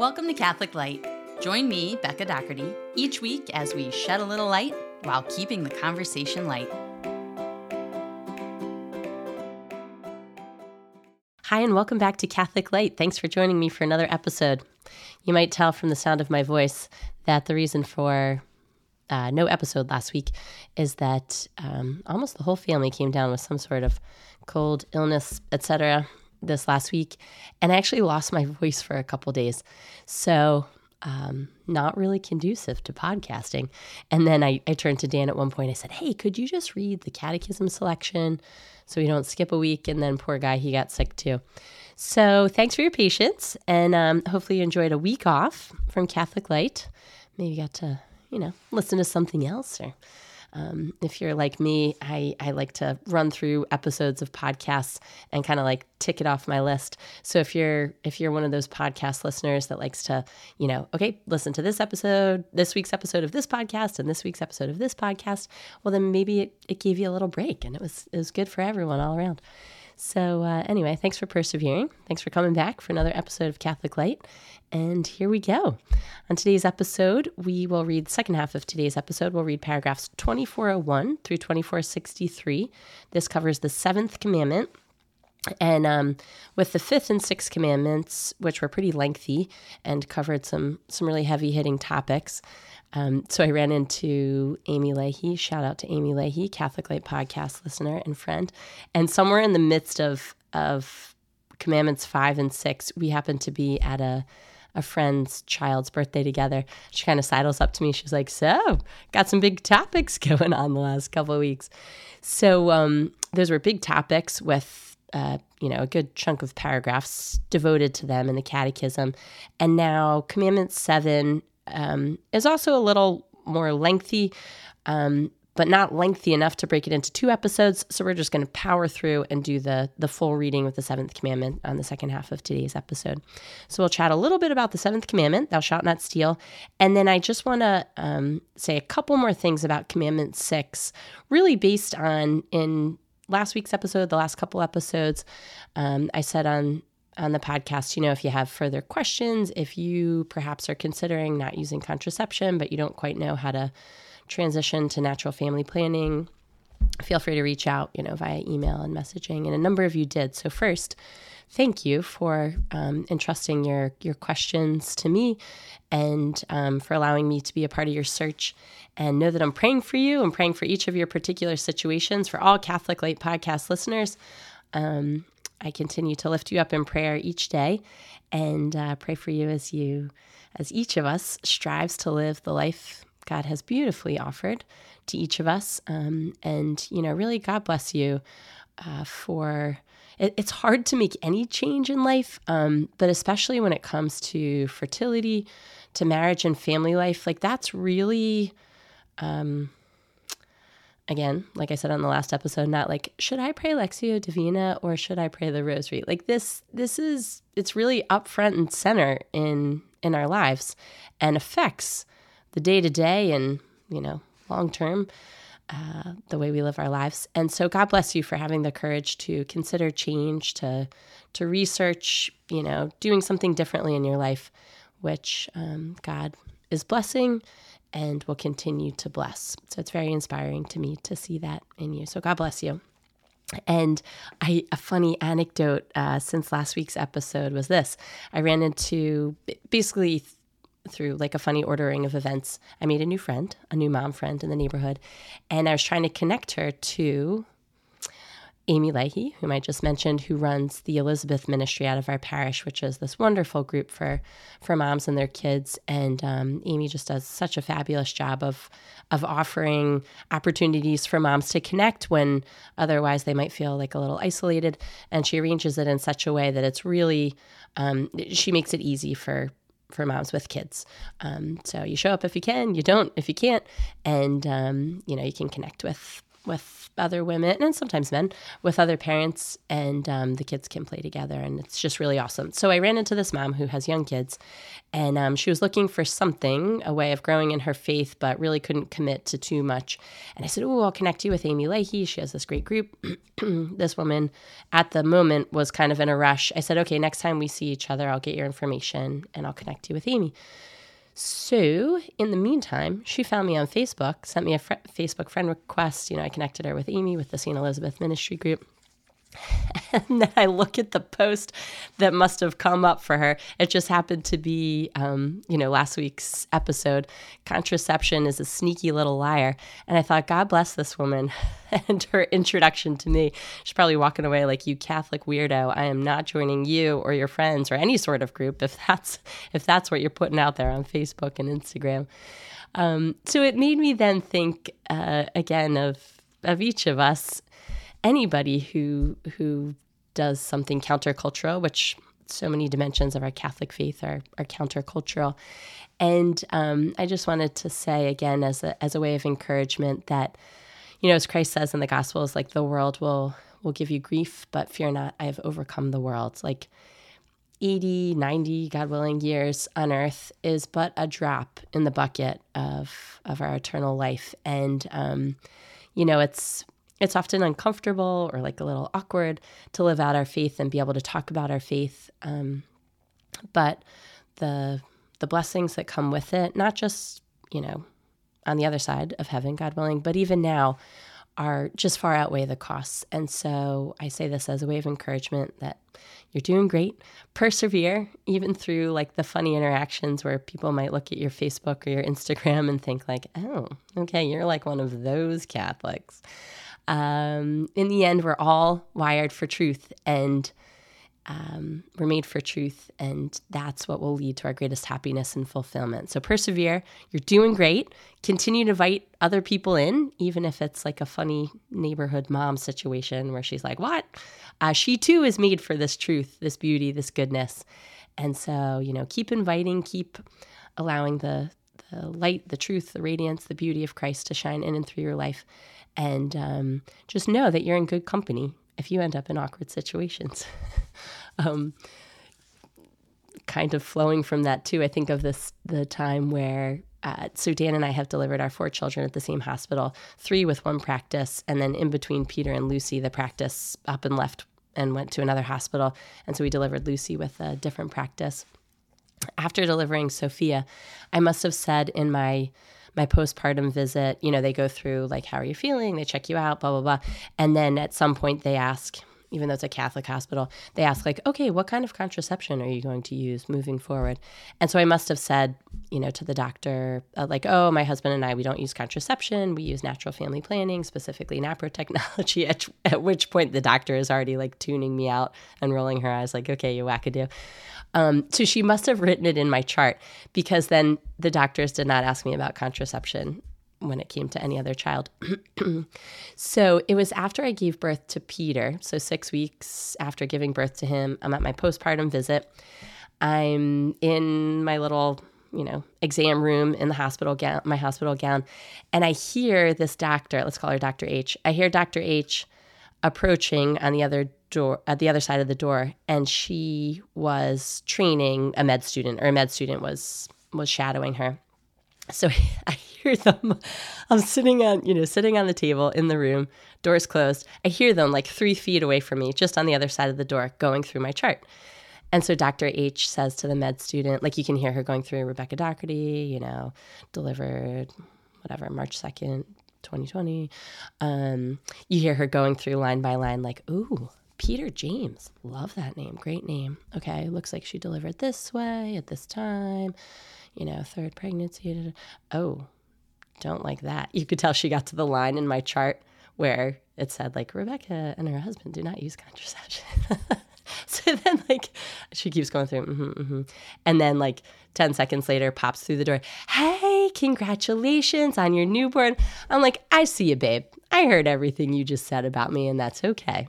Welcome to Catholic Light. Join me, Becca Doherty, each week as we shed a little light while keeping the conversation light. Hi, and welcome back to Catholic Light. Thanks for joining me for another episode. You might tell from the sound of my voice that the reason for uh, no episode last week is that um, almost the whole family came down with some sort of cold, illness, etc this last week, and I actually lost my voice for a couple days. So, um, not really conducive to podcasting. And then I, I turned to Dan at one point. I said, Hey, could you just read the catechism selection so we don't skip a week? And then, poor guy, he got sick too. So, thanks for your patience. And um, hopefully, you enjoyed a week off from Catholic Light. Maybe you got to, you know, listen to something else or um, if you're like me, I, I like to run through episodes of podcasts and kind of like tick it off my list. So if you're if you're one of those podcast listeners that likes to, you know, okay, listen to this episode, this week's episode of this podcast, and this week's episode of this podcast, well then maybe it, it gave you a little break and it was it was good for everyone all around. So, uh, anyway, thanks for persevering. Thanks for coming back for another episode of Catholic Light. And here we go. On today's episode, we will read the second half of today's episode. We'll read paragraphs 2401 through 2463. This covers the seventh commandment. And um, with the fifth and sixth commandments, which were pretty lengthy and covered some some really heavy hitting topics, um, so I ran into Amy Leahy. Shout out to Amy Leahy, Catholic Light podcast listener and friend. And somewhere in the midst of of commandments five and six, we happened to be at a a friend's child's birthday together. She kind of sidles up to me. She's like, "So, got some big topics going on the last couple of weeks." So um, those were big topics with uh, you know, a good chunk of paragraphs devoted to them in the Catechism. And now, Commandment 7 um, is also a little more lengthy, um, but not lengthy enough to break it into two episodes. So we're just going to power through and do the the full reading with the seventh commandment on the second half of today's episode. So we'll chat a little bit about the seventh commandment, "Thou shalt not steal," and then I just want to um, say a couple more things about Commandment six, really based on in last week's episode, the last couple episodes. Um, I said on on the podcast, you know, if you have further questions, if you perhaps are considering not using contraception, but you don't quite know how to transition to natural family planning, feel free to reach out, you know, via email and messaging. And a number of you did. So, first, thank you for um, entrusting your your questions to me and um, for allowing me to be a part of your search. And know that I'm praying for you. I'm praying for each of your particular situations. For all Catholic Light podcast listeners, um, I continue to lift you up in prayer each day and uh, pray for you as you, as each of us strives to live the life God has beautifully offered to each of us. Um, and, you know, really, God bless you uh, for. It, it's hard to make any change in life, um, but especially when it comes to fertility, to marriage and family life, like that's really. Um, again, like I said on the last episode, not like should I pray Lectio Divina or should I pray the Rosary? Like this, this is it's really up front and center in in our lives, and affects the day to day and you know long term. Uh, the way we live our lives, and so God bless you for having the courage to consider change, to to research, you know, doing something differently in your life, which um, God is blessing and will continue to bless. So it's very inspiring to me to see that in you. So God bless you. And I, a funny anecdote uh, since last week's episode was this: I ran into basically th- through like a funny ordering of events. I made a new friend, a new mom friend in the neighborhood, and I was trying to connect her to Amy Leahy, whom I just mentioned, who runs the Elizabeth Ministry out of our parish, which is this wonderful group for for moms and their kids. And um, Amy just does such a fabulous job of of offering opportunities for moms to connect when otherwise they might feel like a little isolated. And she arranges it in such a way that it's really um, she makes it easy for for moms with kids. Um, so you show up if you can, you don't if you can't, and um, you know you can connect with with other women and sometimes men with other parents, and um, the kids can play together, and it's just really awesome. So I ran into this mom who has young kids, and um, she was looking for something, a way of growing in her faith, but really couldn't commit to too much. And I said, "Oh, I'll connect you with Amy Leahy. She has this great group." this woman, at the moment, was kind of in a rush. I said, "Okay, next time we see each other, I'll get your information and I'll connect you with Amy." So, in the meantime, she found me on Facebook, sent me a fr- Facebook friend request. You know, I connected her with Amy with the St. Elizabeth Ministry Group. and then I look at the post that must have come up for her. It just happened to be, um, you know, last week's episode. Contraception is a sneaky little liar. And I thought, God bless this woman and her introduction to me. She's probably walking away like, you Catholic weirdo. I am not joining you or your friends or any sort of group if that's if that's what you're putting out there on Facebook and Instagram. Um, so it made me then think uh, again of of each of us anybody who who does something countercultural, which so many dimensions of our Catholic faith are, are countercultural. And um, I just wanted to say again, as a, as a way of encouragement, that, you know, as Christ says in the Gospels, like the world will will give you grief, but fear not, I have overcome the world. Like 80, 90, God willing, years on earth is but a drop in the bucket of of our eternal life. And um, you know, it's it's often uncomfortable or like a little awkward to live out our faith and be able to talk about our faith. Um, but the the blessings that come with it, not just you know on the other side of heaven, God willing, but even now, are just far outweigh the costs. And so I say this as a way of encouragement that you're doing great. Persevere even through like the funny interactions where people might look at your Facebook or your Instagram and think like, "Oh, okay, you're like one of those Catholics." Um, in the end, we're all wired for truth and um, we're made for truth, and that's what will lead to our greatest happiness and fulfillment. So persevere. You're doing great. Continue to invite other people in, even if it's like a funny neighborhood mom situation where she's like, What? Uh, she too is made for this truth, this beauty, this goodness. And so, you know, keep inviting, keep allowing the, the light, the truth, the radiance, the beauty of Christ to shine in and through your life and um, just know that you're in good company if you end up in awkward situations. um, kind of flowing from that too, I think of this the time where uh, so Dan and I have delivered our four children at the same hospital, three with one practice, and then in between Peter and Lucy, the practice up and left and went to another hospital, and so we delivered Lucy with a different practice. After delivering Sophia, I must have said in my my postpartum visit, you know, they go through like, how are you feeling? They check you out, blah, blah, blah. And then at some point they ask, even though it's a Catholic hospital, they ask, like, okay, what kind of contraception are you going to use moving forward? And so I must have said, you know, to the doctor, uh, like, oh, my husband and I, we don't use contraception. We use natural family planning, specifically NAPRO technology, at, at which point the doctor is already like tuning me out and rolling her eyes, like, okay, you wackadoo. Um, so she must have written it in my chart because then the doctors did not ask me about contraception when it came to any other child. so it was after I gave birth to Peter. So six weeks after giving birth to him, I'm at my postpartum visit. I'm in my little, you know, exam room in the hospital gown, my hospital gown, and I hear this doctor. Let's call her Dr. H. I hear Dr. H approaching on the other door at the other side of the door and she was training a med student or a med student was was shadowing her so i hear them i'm sitting on you know sitting on the table in the room doors closed i hear them like three feet away from me just on the other side of the door going through my chart and so dr h says to the med student like you can hear her going through rebecca doherty you know delivered whatever march 2nd 2020. Um, you hear her going through line by line, like, ooh, Peter James. Love that name. Great name. Okay. Looks like she delivered this way at this time, you know, third pregnancy. Oh, don't like that. You could tell she got to the line in my chart where it said, like, Rebecca and her husband do not use contraception. so then like she keeps going through mm-hmm, mm-hmm. and then like 10 seconds later pops through the door hey congratulations on your newborn i'm like i see you babe i heard everything you just said about me and that's okay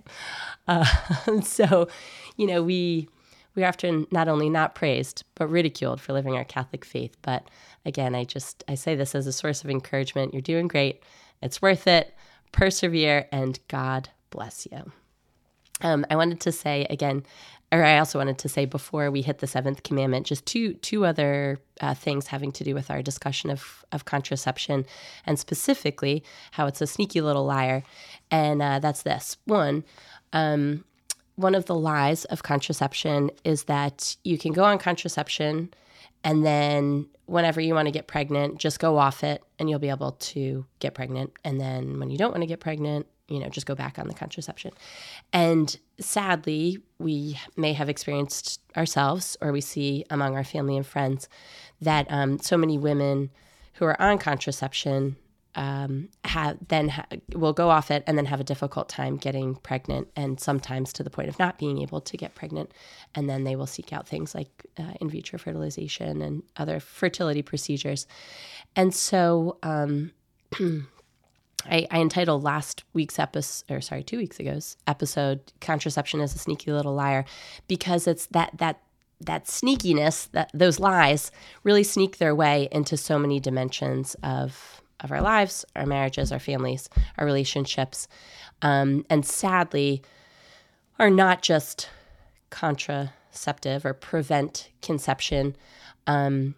uh, so you know we we are often not only not praised but ridiculed for living our catholic faith. But again i just i say this as a source of encouragement. You're doing great. It's worth it. Persevere, and God bless you. Um, I wanted to say again, or I also wanted to say before we hit the seventh commandment, just two two other uh, things having to do with our discussion of of contraception, and specifically how it's a sneaky little liar, and uh, that's this. One. Um, one of the lies of contraception is that you can go on contraception and then whenever you want to get pregnant, just go off it and you'll be able to get pregnant. And then when you don't want to get pregnant, you know, just go back on the contraception. And sadly, we may have experienced ourselves, or we see among our family and friends, that um, so many women who are on contraception um, have then ha- will go off it and then have a difficult time getting pregnant, and sometimes to the point of not being able to get pregnant. And then they will seek out things like uh, in vitro fertilization and other fertility procedures. And so, um, I, I entitled last week's episode, or sorry, two weeks ago's episode, "Contraception is a Sneaky Little Liar," because it's that that that sneakiness, that those lies, really sneak their way into so many dimensions of of our lives, our marriages, our families, our relationships, um, and sadly, are not just contraceptive or prevent conception, um,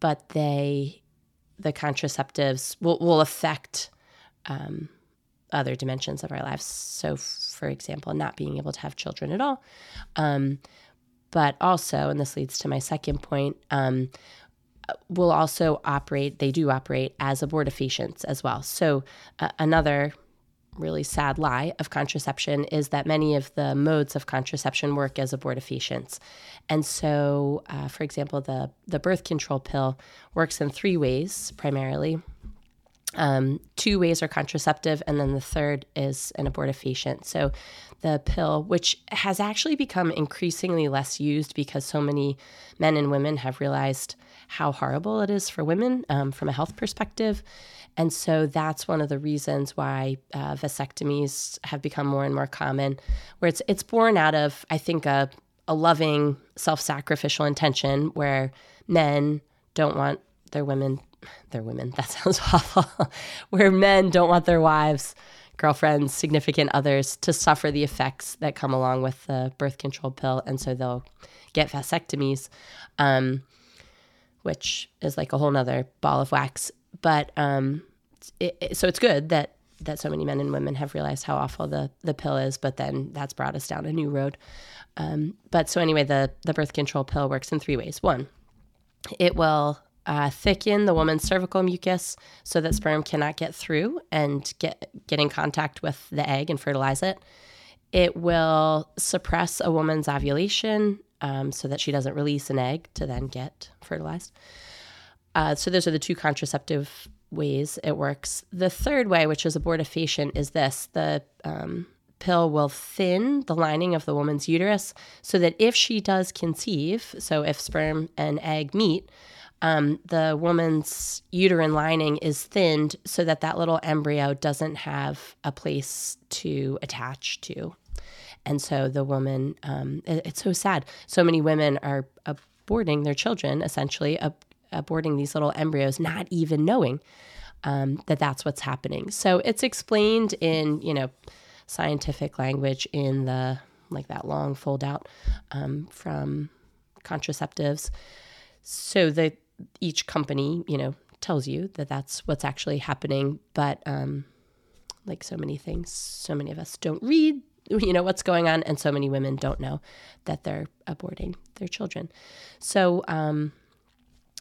but they the contraceptives will, will affect um, other dimensions of our lives. So, for example, not being able to have children at all. Um, but also, and this leads to my second point, um, will also operate, they do operate as abortifacients as well. So, uh, another really sad lie of contraception is that many of the modes of contraception work as abortifacients. And so, uh, for example, the, the birth control pill works in three ways primarily. Um, two ways are contraceptive, and then the third is an abortifacient. So, the pill, which has actually become increasingly less used because so many men and women have realized how horrible it is for women um, from a health perspective. And so that's one of the reasons why uh, vasectomies have become more and more common, where it's it's born out of I think a a loving self-sacrificial intention where men don't want their women their women that sounds awful where men don't want their wives girlfriends significant others to suffer the effects that come along with the birth control pill and so they'll get vasectomies um, which is like a whole nother ball of wax but um, it, it, so it's good that that so many men and women have realized how awful the the pill is, but then that's brought us down a new road. Um, but so anyway, the the birth control pill works in three ways. One, it will uh, thicken the woman's cervical mucus so that sperm cannot get through and get get in contact with the egg and fertilize it. It will suppress a woman's ovulation um, so that she doesn't release an egg to then get fertilized. Uh, so those are the two contraceptive ways it works. The third way, which is abortifacient, is this: the um, pill will thin the lining of the woman's uterus so that if she does conceive, so if sperm and egg meet, um, the woman's uterine lining is thinned so that that little embryo doesn't have a place to attach to. And so the woman, um, it, it's so sad. So many women are aborting their children, essentially, ab- aborting these little embryos, not even knowing um, that that's what's happening. So it's explained in, you know, scientific language in the, like that long fold out um, from contraceptives. So that each company, you know, tells you that that's what's actually happening. But um, like so many things, so many of us don't read, you know, what's going on. And so many women don't know that they're aborting their children. So, um,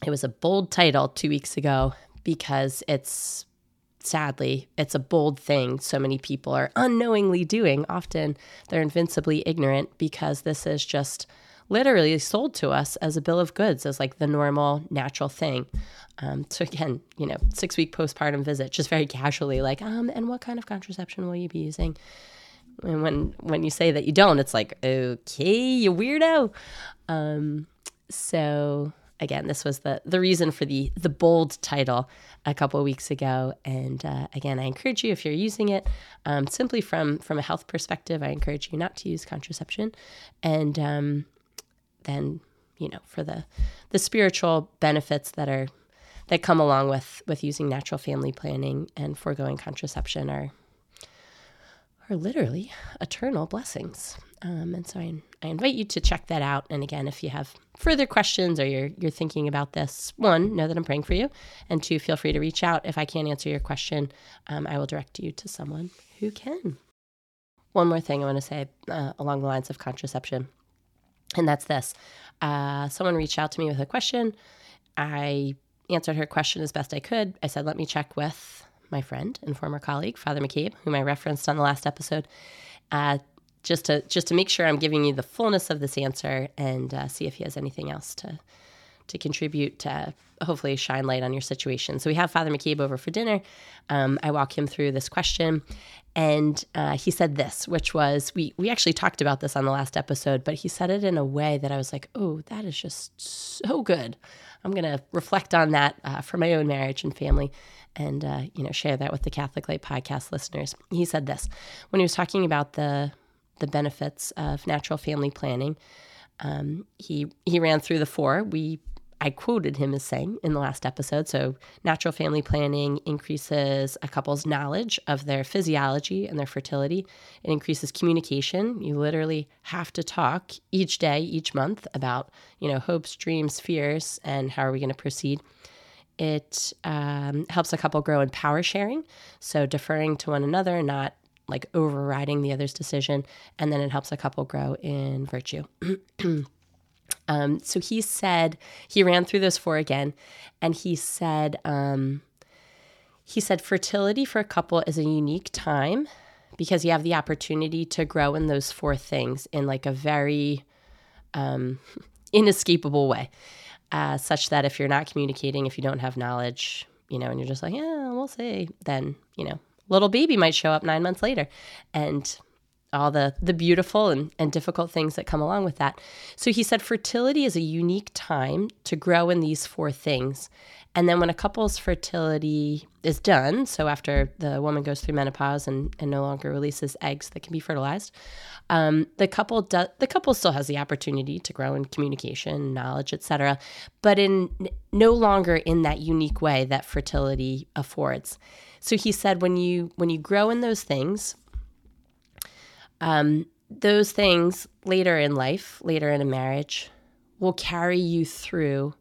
it was a bold title two weeks ago because it's sadly it's a bold thing so many people are unknowingly doing often they're invincibly ignorant because this is just literally sold to us as a bill of goods as like the normal natural thing. Um, so again you know six week postpartum visit just very casually like um and what kind of contraception will you be using? And when when you say that you don't it's like okay you weirdo. Um so again, this was the the reason for the the bold title a couple of weeks ago. And uh, again, I encourage you if you're using it um, simply from from a health perspective, I encourage you not to use contraception, and um, then you know for the the spiritual benefits that are that come along with with using natural family planning and foregoing contraception are are literally eternal blessings. Um, and so I, I invite you to check that out. And again, if you have further questions or you're, you're thinking about this, one, know that I'm praying for you. And two, feel free to reach out. If I can't answer your question, um, I will direct you to someone who can. One more thing I want to say uh, along the lines of contraception, and that's this. Uh, someone reached out to me with a question. I answered her question as best I could. I said, let me check with my friend and former colleague, Father McCabe, whom I referenced on the last episode. Uh, just to just to make sure I'm giving you the fullness of this answer and uh, see if he has anything else to to contribute to hopefully shine light on your situation. So we have Father McCabe over for dinner. Um, I walk him through this question, and uh, he said this, which was we we actually talked about this on the last episode, but he said it in a way that I was like, oh, that is just so good. I'm gonna reflect on that uh, for my own marriage and family, and uh, you know share that with the Catholic Light podcast listeners. He said this when he was talking about the the benefits of natural family planning. Um, he he ran through the four. We I quoted him as saying in the last episode. So, natural family planning increases a couple's knowledge of their physiology and their fertility. It increases communication. You literally have to talk each day, each month about, you know, hopes, dreams, fears, and how are we going to proceed. It um, helps a couple grow in power sharing. So, deferring to one another, not like overriding the other's decision. And then it helps a couple grow in virtue. Um, so he said he ran through those four again, and he said um, he said fertility for a couple is a unique time because you have the opportunity to grow in those four things in like a very um, inescapable way, uh, such that if you're not communicating, if you don't have knowledge, you know, and you're just like, yeah, we'll see, then you know, little baby might show up nine months later, and all the the beautiful and, and difficult things that come along with that. So he said fertility is a unique time to grow in these four things. And then when a couple's fertility is done, so after the woman goes through menopause and, and no longer releases eggs that can be fertilized, um, the couple do, the couple still has the opportunity to grow in communication, knowledge, etc., but in no longer in that unique way that fertility affords. So he said when you when you grow in those things, um, those things later in life, later in a marriage, will carry you through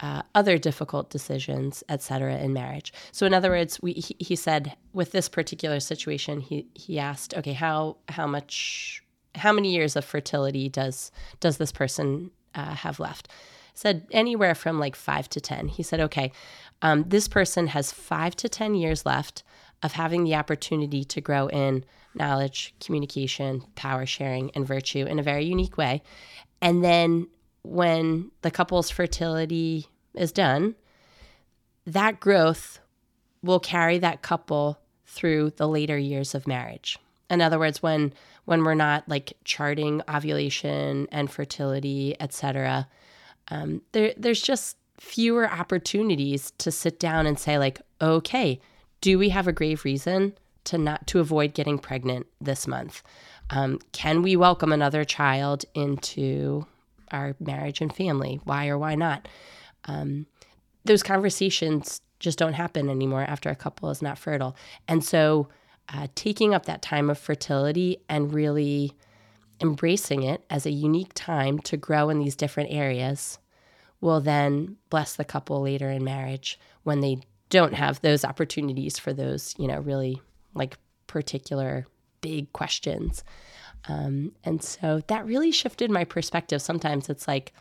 uh, other difficult decisions, etc., in marriage. So, in other words, we, he, he, said with this particular situation, he he asked, okay, how how much, how many years of fertility does does this person uh, have left? Said anywhere from like five to ten. He said, okay, um, this person has five to ten years left of having the opportunity to grow in knowledge, communication, power sharing, and virtue in a very unique way. And then when the couple's fertility is done, that growth will carry that couple through the later years of marriage. In other words, when when we're not like charting ovulation and fertility, etc., um, there there's just fewer opportunities to sit down and say like, okay, do we have a grave reason to not to avoid getting pregnant this month? Um, can we welcome another child into our marriage and family? Why or why not? Um, those conversations just don't happen anymore after a couple is not fertile. And so, uh, taking up that time of fertility and really embracing it as a unique time to grow in these different areas will then bless the couple later in marriage when they don't have those opportunities for those, you know, really like particular big questions. Um, and so that really shifted my perspective. Sometimes it's like,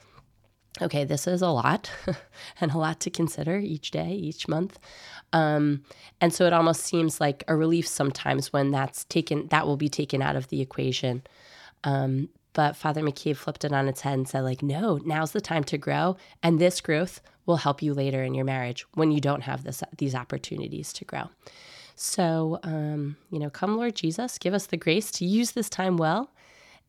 okay, this is a lot and a lot to consider each day, each month. Um, and so it almost seems like a relief sometimes when that's taken, that will be taken out of the equation. Um, but Father McCabe flipped it on its head and said, like, no, now's the time to grow. And this growth will help you later in your marriage when you don't have this, these opportunities to grow. So, um, you know, come, Lord Jesus, give us the grace to use this time well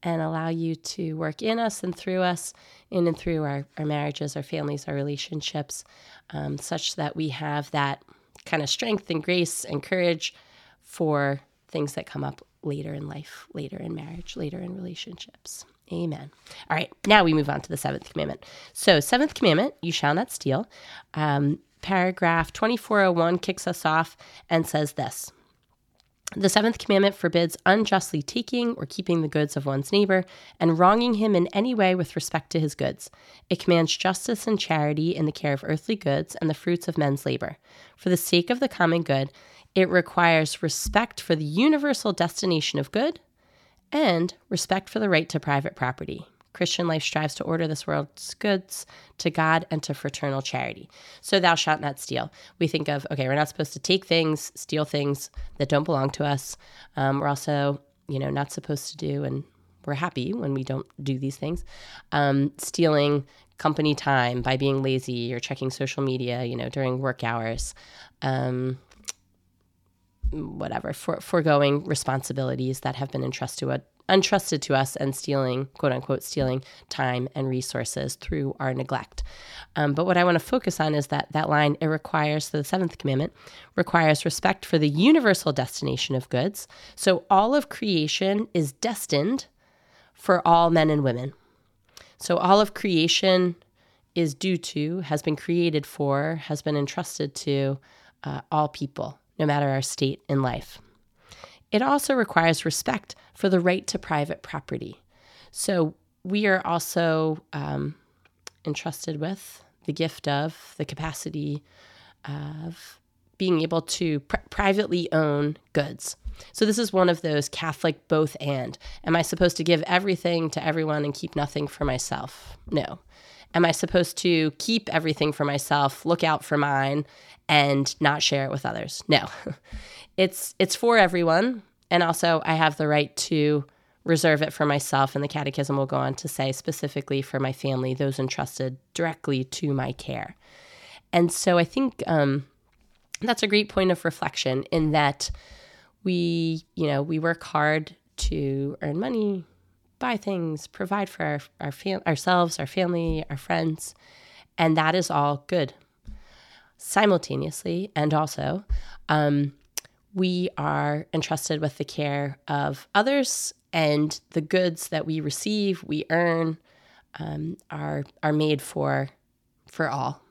and allow you to work in us and through us, in and through our, our marriages, our families, our relationships, um, such that we have that kind of strength and grace and courage for things that come up later in life, later in marriage, later in relationships. Amen. All right, now we move on to the seventh commandment. So, seventh commandment, you shall not steal. Um, paragraph 2401 kicks us off and says this The seventh commandment forbids unjustly taking or keeping the goods of one's neighbor and wronging him in any way with respect to his goods. It commands justice and charity in the care of earthly goods and the fruits of men's labor. For the sake of the common good, it requires respect for the universal destination of good and respect for the right to private property. Christian life strives to order this world's goods to God and to fraternal charity. So, thou shalt not steal. We think of, okay, we're not supposed to take things, steal things that don't belong to us. Um, we're also, you know, not supposed to do, and we're happy when we don't do these things, um, stealing company time by being lazy or checking social media, you know, during work hours. Um, whatever, for, foregoing responsibilities that have been entrusted to, entrusted to us and stealing, quote unquote, stealing time and resources through our neglect. Um, but what I want to focus on is that that line, it requires, the seventh commandment requires respect for the universal destination of goods. So all of creation is destined for all men and women. So all of creation is due to, has been created for, has been entrusted to uh, all people, no matter our state in life. It also requires respect for the right to private property. So we are also um, entrusted with the gift of the capacity of being able to pr- privately own goods. So this is one of those Catholic both and. Am I supposed to give everything to everyone and keep nothing for myself? No. Am I supposed to keep everything for myself, look out for mine, and not share it with others? No. it's it's for everyone, and also I have the right to reserve it for myself. And the Catechism will go on to say specifically for my family, those entrusted directly to my care. And so I think um, that's a great point of reflection in that we, you know, we work hard to earn money, buy things, provide for our, our fam- ourselves, our family, our friends, and that is all good. Simultaneously, and also, um, we are entrusted with the care of others, and the goods that we receive, we earn, um, are are made for for all,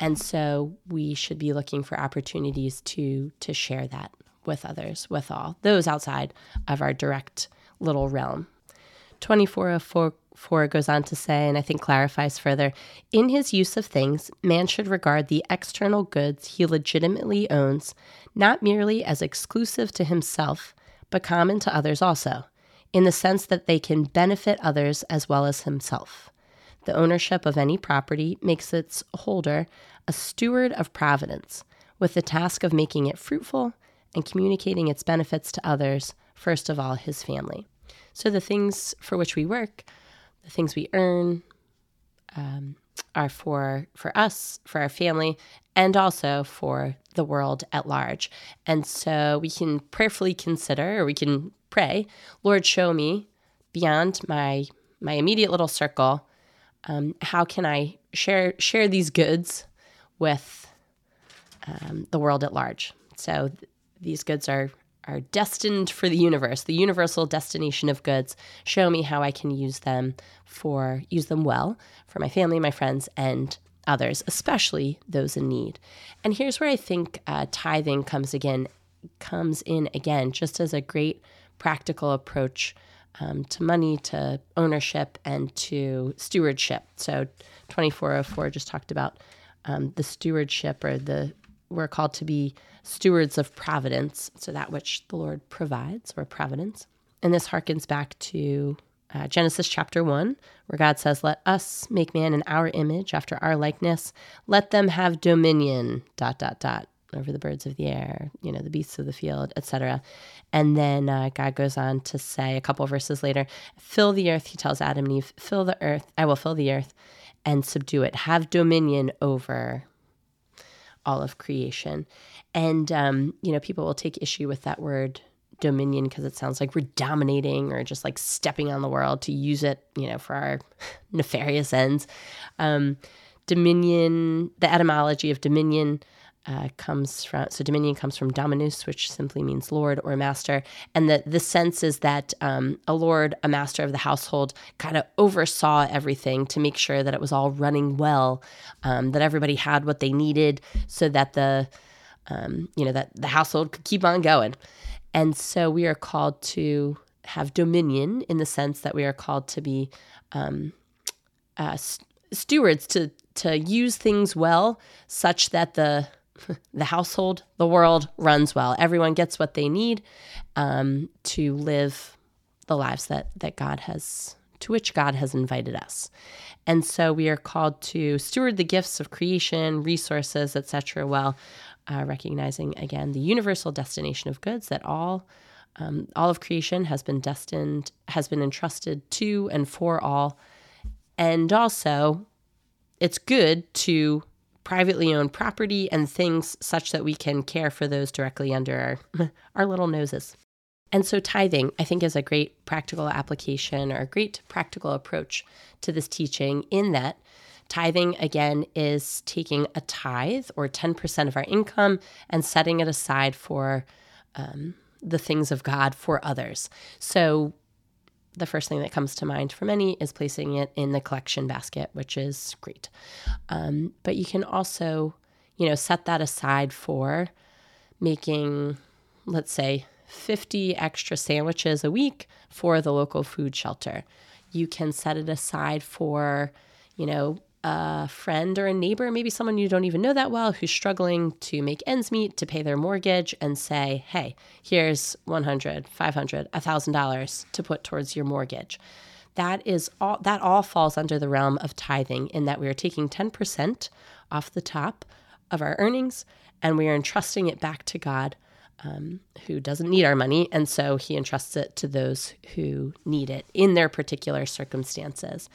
and so we should be looking for opportunities to to share that with others, with all those outside of our direct little realm. 2404 goes on to say, and I think clarifies further in his use of things, man should regard the external goods he legitimately owns not merely as exclusive to himself, but common to others also, in the sense that they can benefit others as well as himself. The ownership of any property makes its holder a steward of providence, with the task of making it fruitful and communicating its benefits to others, first of all, his family. So the things for which we work, the things we earn, um, are for for us, for our family, and also for the world at large. And so we can prayerfully consider, or we can pray, Lord, show me beyond my my immediate little circle, um, how can I share share these goods with um, the world at large? So th- these goods are are destined for the universe, the universal destination of goods. Show me how I can use them for use them well for my family, my friends, and others, especially those in need. And here's where I think uh, tithing comes again, comes in again, just as a great practical approach um, to money, to ownership, and to stewardship. So 2404 just talked about um, the stewardship or the we're called to be stewards of providence, so that which the Lord provides, or providence. And this harkens back to uh, Genesis chapter 1, where God says, Let us make man in our image, after our likeness. Let them have dominion, dot, dot, dot, over the birds of the air, you know, the beasts of the field, etc. And then uh, God goes on to say a couple verses later, Fill the earth, he tells Adam and Eve, Fill the earth, I will fill the earth and subdue it. Have dominion over all of creation. And, um, you know, people will take issue with that word dominion because it sounds like we're dominating or just like stepping on the world to use it, you know, for our nefarious ends. Um, dominion, the etymology of dominion uh, comes from so dominion comes from dominus, which simply means lord or master, and the the sense is that um, a lord, a master of the household, kind of oversaw everything to make sure that it was all running well, um, that everybody had what they needed, so that the um, you know that the household could keep on going. And so we are called to have dominion in the sense that we are called to be um, uh, stewards to to use things well, such that the the household, the world runs well. Everyone gets what they need um, to live the lives that that God has to which God has invited us. And so we are called to steward the gifts of creation, resources, etc. Well, uh, recognizing again the universal destination of goods that all um, all of creation has been destined, has been entrusted to and for all. And also, it's good to privately owned property and things such that we can care for those directly under our, our little noses. And so, tithing, I think, is a great practical application or a great practical approach to this teaching, in that tithing, again, is taking a tithe or 10% of our income and setting it aside for um, the things of God for others. So, the first thing that comes to mind for many is placing it in the collection basket, which is great. Um, but you can also, you know, set that aside for making, let's say, 50 extra sandwiches a week for the local food shelter. You can set it aside for, you know, a friend or a neighbor, maybe someone you don't even know that well, who's struggling to make ends meet to pay their mortgage and say, hey, here's 100, 500, $1,000 to put towards your mortgage. That is all that all falls under the realm of tithing in that we are taking 10% off the top of our earnings and we are entrusting it back to God um, who doesn't need our money. And so he entrusts it to those who need it in their particular circumstances.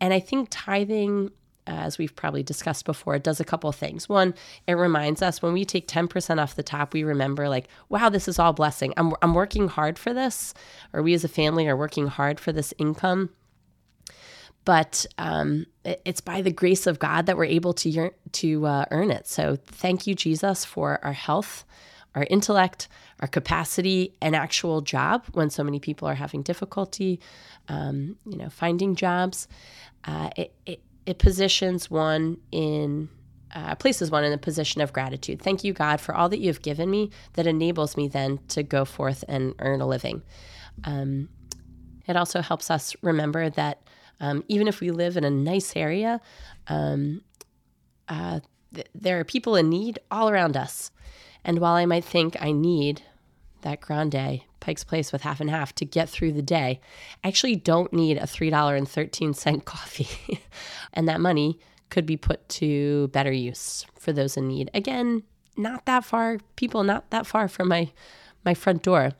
And I think tithing as we've probably discussed before, it does a couple things. One, it reminds us when we take 10% off the top, we remember, like, wow, this is all blessing. I'm, I'm working hard for this, or we as a family are working hard for this income. But um, it, it's by the grace of God that we're able to, to uh, earn it. So thank you, Jesus, for our health, our intellect, our capacity, and actual job when so many people are having difficulty, um, you know, finding jobs. Uh, it, it positions one in uh, places one in a position of gratitude. Thank you, God, for all that you have given me that enables me then to go forth and earn a living. Um, it also helps us remember that um, even if we live in a nice area, um, uh, th- there are people in need all around us. And while I might think I need that grande Pike's Place with half and half to get through the day. I actually don't need a $3.13 coffee. and that money could be put to better use for those in need. Again, not that far, people not that far from my my front door.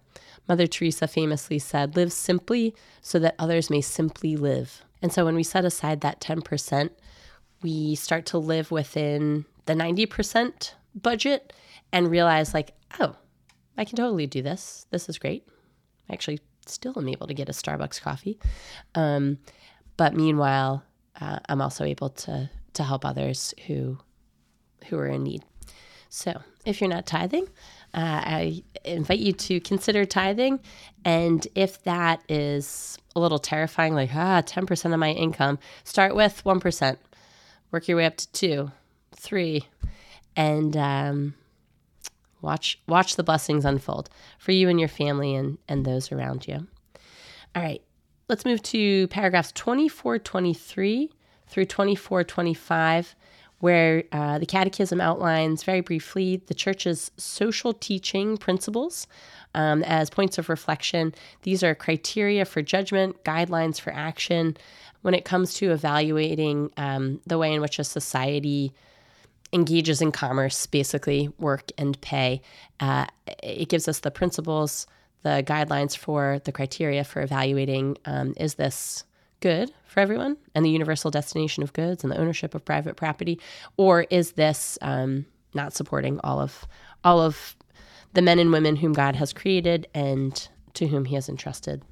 Mother Teresa famously said, "Live simply so that others may simply live." And so when we set aside that 10%, we start to live within the 90% budget and realize like, "Oh, I can totally do this. This is great. I actually still am able to get a Starbucks coffee. Um, but meanwhile, uh, I'm also able to to help others who who are in need. So, if you're not tithing, uh, I invite you to consider tithing. And if that is a little terrifying, like, ah, 10% of my income, start with 1%. Work your way up to two, three, and um, Watch watch the blessings unfold for you and your family and, and those around you. All right, let's move to paragraphs 2423 through 2425, where uh, the Catechism outlines very briefly the Church's social teaching principles um, as points of reflection. These are criteria for judgment, guidelines for action when it comes to evaluating um, the way in which a society engages in commerce, basically work and pay. Uh, it gives us the principles, the guidelines for the criteria for evaluating um, is this good for everyone and the universal destination of goods and the ownership of private property, or is this um, not supporting all of all of the men and women whom God has created and to whom He has entrusted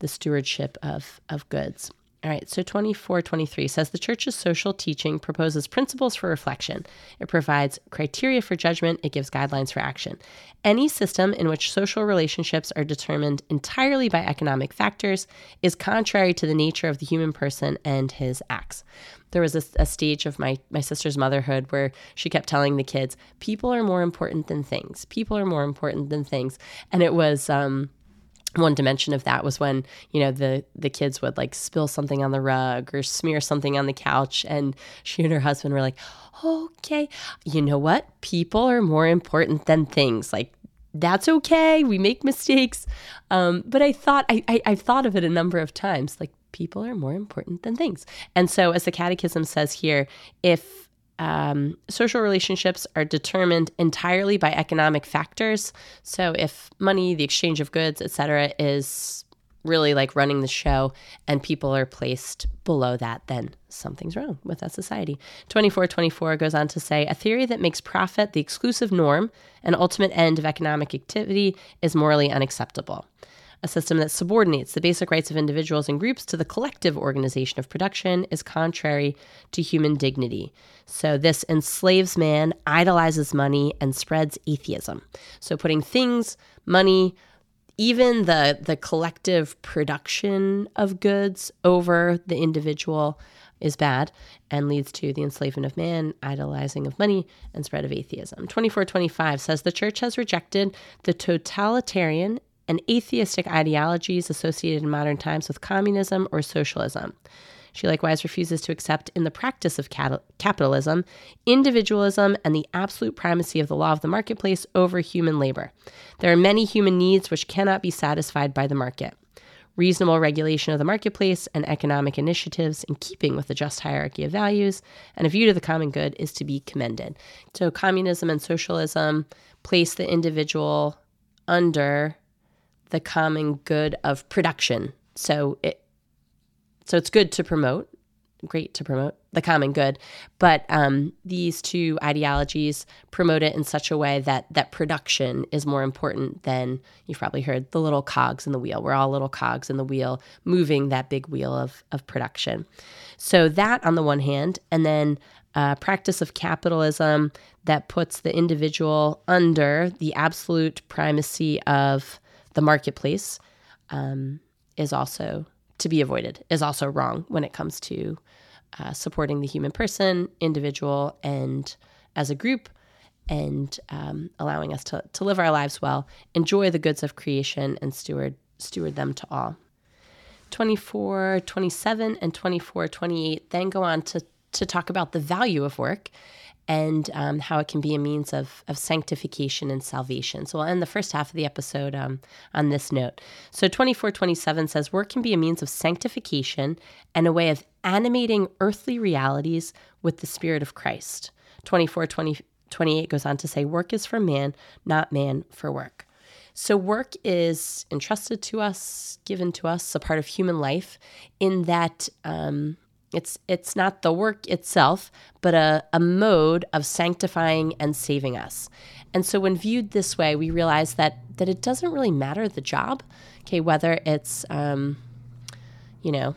the stewardship of of goods? All right, so 2423 says the church's social teaching proposes principles for reflection. It provides criteria for judgment, it gives guidelines for action. Any system in which social relationships are determined entirely by economic factors is contrary to the nature of the human person and his acts. There was a, a stage of my, my sister's motherhood where she kept telling the kids, people are more important than things. People are more important than things. And it was, um, one dimension of that was when you know the the kids would like spill something on the rug or smear something on the couch and she and her husband were like okay. You know what? People are more important than things. Like that's okay. We make mistakes. Um, but i thought I, I i've thought of it a number of times. Like people are more important than things. And so as the catechism says here if um, social relationships are determined entirely by economic factors. So if money, the exchange of goods, etc., is really like running the show and people are placed below that, then something's wrong with that society. 2424 goes on to say a theory that makes profit the exclusive norm and ultimate end of economic activity is morally unacceptable a system that subordinates the basic rights of individuals and groups to the collective organization of production is contrary to human dignity. So, this enslaves man, idolizes money, and spreads atheism. So, putting things, money, even the, the collective production of goods over the individual is bad and leads to the enslavement of man, idolizing of money, and spread of atheism. 2425 says the church has rejected the totalitarian and atheistic ideologies associated in modern times with communism or socialism. She likewise refuses to accept, in the practice of capitalism, individualism and the absolute primacy of the law of the marketplace over human labor. There are many human needs which cannot be satisfied by the market. Reasonable regulation of the marketplace and economic initiatives in keeping with the just hierarchy of values and a view to the common good is to be commended. So, communism and socialism place the individual under the common good of production. So it so it's good to promote, great to promote the common good, but um, these two ideologies promote it in such a way that that production is more important than you've probably heard the little cogs in the wheel. We're all little cogs in the wheel moving that big wheel of of production. So that on the one hand, and then uh, practice of capitalism that puts the individual under the absolute primacy of the marketplace um, is also to be avoided, is also wrong when it comes to uh, supporting the human person, individual, and as a group, and um, allowing us to, to live our lives well, enjoy the goods of creation, and steward steward them to all. 24, 27, and 24, 28 then go on to, to talk about the value of work and um, how it can be a means of, of sanctification and salvation. So we'll end the first half of the episode um, on this note. So 2427 says, Work can be a means of sanctification and a way of animating earthly realities with the Spirit of Christ. 24 20, 28 goes on to say, Work is for man, not man for work. So, work is entrusted to us, given to us, a part of human life, in that um, it's it's not the work itself, but a, a mode of sanctifying and saving us. And so when viewed this way, we realize that that it doesn't really matter the job, okay, whether it's um, you know,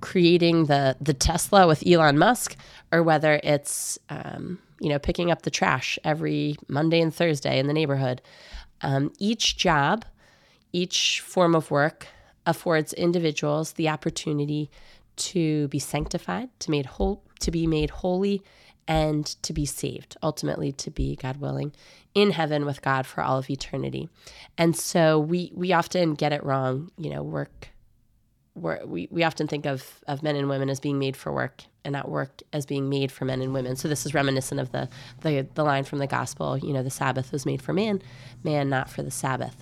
creating the the Tesla with Elon Musk, or whether it's um, you know picking up the trash every Monday and Thursday in the neighborhood. Um, each job, each form of work affords individuals the opportunity to be sanctified, to made whole, to be made holy, and to be saved, ultimately to be, God willing, in heaven with God for all of eternity. And so we we often get it wrong, you know, work we we often think of of men and women as being made for work and not work as being made for men and women. So this is reminiscent of the the, the line from the gospel, you know, the Sabbath was made for man, man not for the Sabbath.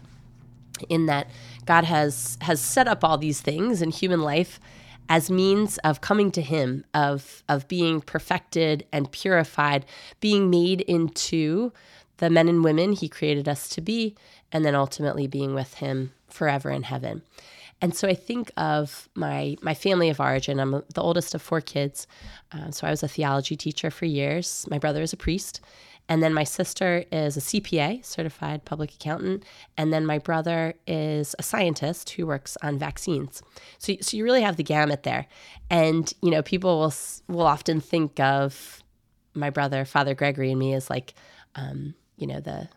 In that God has has set up all these things in human life as means of coming to him of of being perfected and purified being made into the men and women he created us to be and then ultimately being with him forever in heaven and so I think of my my family of origin. I'm the oldest of four kids, uh, so I was a theology teacher for years. My brother is a priest, And then my sister is a CPA, certified public accountant. And then my brother is a scientist who works on vaccines. So, so you really have the gamut there. And, you know, people will, will often think of my brother, Father Gregory, and me as like, um, you know, the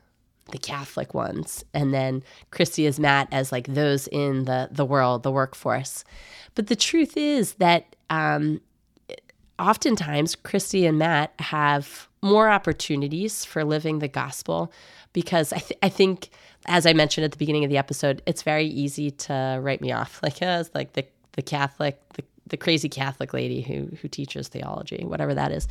the Catholic ones, and then Christy is Matt as like those in the the world, the workforce. But the truth is that um, oftentimes Christy and Matt have more opportunities for living the gospel because I, th- I think, as I mentioned at the beginning of the episode, it's very easy to write me off like as like the the Catholic, the the crazy Catholic lady who who teaches theology, whatever that is.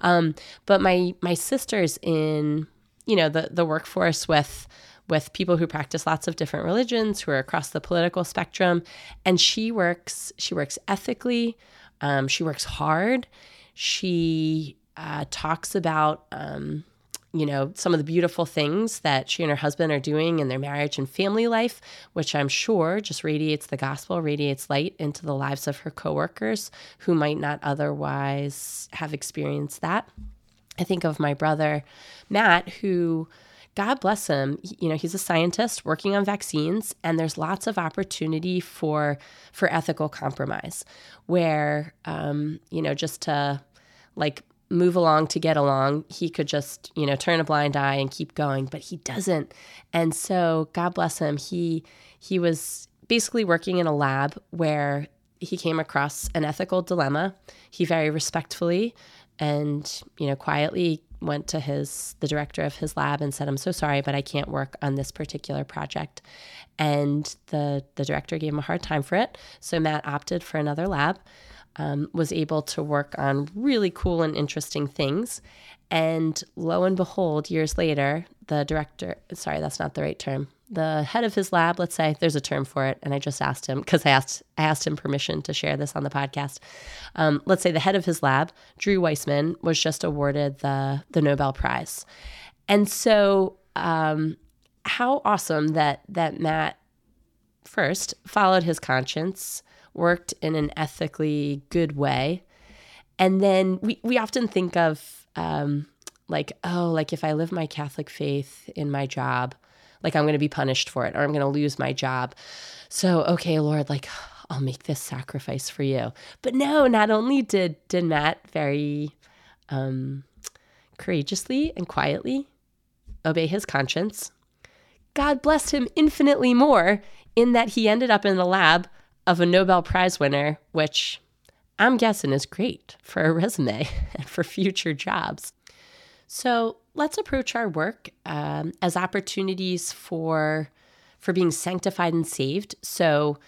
Um, but my my sister's in you know the the workforce with with people who practice lots of different religions who are across the political spectrum and she works she works ethically um, she works hard. She uh, talks about, um, you know, some of the beautiful things that she and her husband are doing in their marriage and family life, which I'm sure just radiates the gospel, radiates light into the lives of her coworkers who might not otherwise have experienced that. I think of my brother, Matt, who God bless him. You know, he's a scientist working on vaccines, and there's lots of opportunity for for ethical compromise, where um, you know, just to like move along to get along, he could just you know turn a blind eye and keep going, but he doesn't. And so, God bless him. He he was basically working in a lab where he came across an ethical dilemma. He very respectfully and you know quietly went to his the director of his lab and said i'm so sorry but i can't work on this particular project and the the director gave him a hard time for it so matt opted for another lab um, was able to work on really cool and interesting things and lo and behold years later the director sorry that's not the right term the head of his lab, let's say, there's a term for it, and I just asked him because I asked I asked him permission to share this on the podcast. Um, let's say the head of his lab, Drew Weissman, was just awarded the the Nobel Prize, and so um, how awesome that that Matt first followed his conscience, worked in an ethically good way, and then we we often think of um, like oh like if I live my Catholic faith in my job like I'm going to be punished for it or I'm going to lose my job. So, okay, Lord, like I'll make this sacrifice for you. But no, not only did did Matt very um, courageously and quietly obey his conscience, God blessed him infinitely more in that he ended up in the lab of a Nobel Prize winner, which I'm guessing is great for a resume and for future jobs. So let's approach our work um, as opportunities for for being sanctified and saved. So,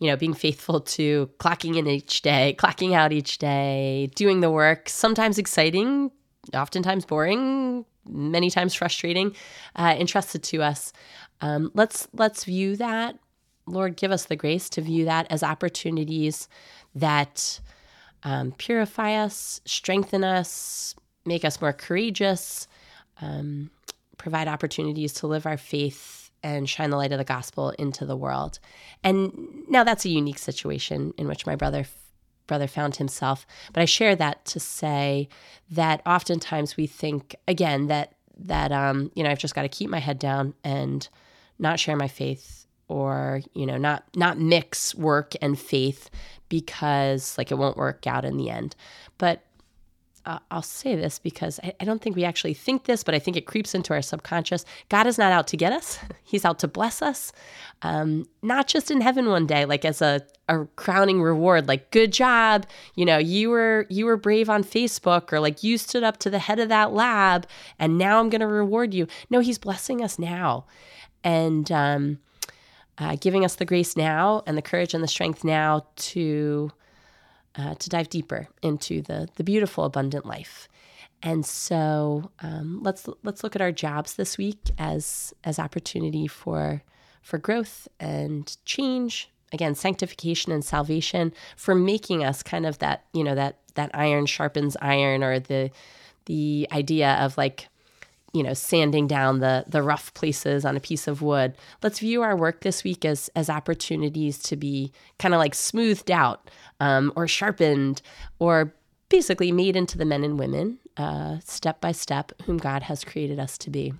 you know, being faithful to clocking in each day, clocking out each day, doing the work, sometimes exciting, oftentimes boring, many times frustrating, uh, entrusted to us. Um, let's let's view that. Lord, give us the grace to view that as opportunities that um, purify us, strengthen us, make us more courageous, um, provide opportunities to live our faith and shine the light of the gospel into the world. And now that's a unique situation in which my brother brother found himself. But I share that to say that oftentimes we think again that that um, you know I've just got to keep my head down and not share my faith or you know not not mix work and faith because like it won't work out in the end. But uh, I'll say this because I, I, don't think we actually think this, but I think it creeps into our subconscious. God is not out to get us, He's out to bless us, um, not just in heaven one day, like as a, a crowning reward, like good job, you know, you were you were brave on Facebook, or like you stood up to the head of that lab, and now I'm going to reward you. No, He's blessing us now, and um, uh, giving us the grace now and the courage and the strength now to uh, to dive deeper into the the beautiful abundant life. And so um, let's let's look at our jobs this week as as opportunity for for growth and change. Again, sanctification and salvation for making us kind of that you know that that iron sharpens iron or the the idea of like you know sanding down the the rough places on a piece of wood let's view our work this week as as opportunities to be kind of like smoothed out um, or sharpened or basically made into the men and women uh, step by step whom God has created us to be.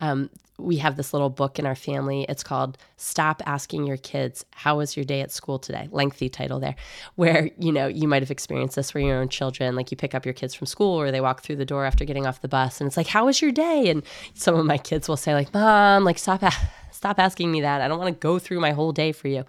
Um, we have this little book in our family. It's called Stop Asking Your Kids, How Was Your Day at School Today? Lengthy title there, where, you know, you might have experienced this for your own children. Like you pick up your kids from school or they walk through the door after getting off the bus and it's like, How was your day? And some of my kids will say, like, Mom, like, stop, stop asking me that. I don't want to go through my whole day for you.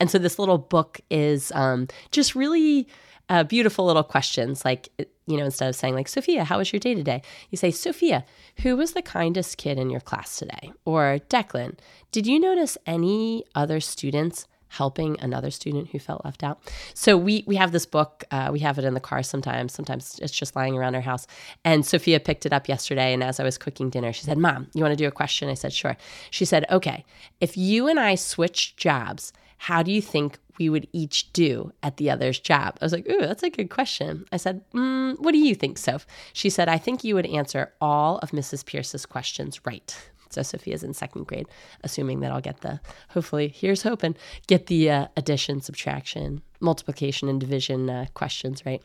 And so this little book is um, just really uh, beautiful little questions like you know instead of saying like sophia how was your day today? You say sophia who was the kindest kid in your class today? Or declan did you notice any other students helping another student who felt left out? So we we have this book uh, we have it in the car sometimes. Sometimes it's just lying around our house. And sophia picked it up yesterday and as i was cooking dinner she said mom you want to do a question? I said sure. She said okay if you and i switch jobs how do you think we would each do at the other's job? I was like, ooh, that's a good question. I said, mm, what do you think, Soph? She said, I think you would answer all of Mrs. Pierce's questions right. So Sophia's in second grade, assuming that I'll get the, hopefully, here's hoping, get the uh, addition, subtraction, multiplication, and division uh, questions right.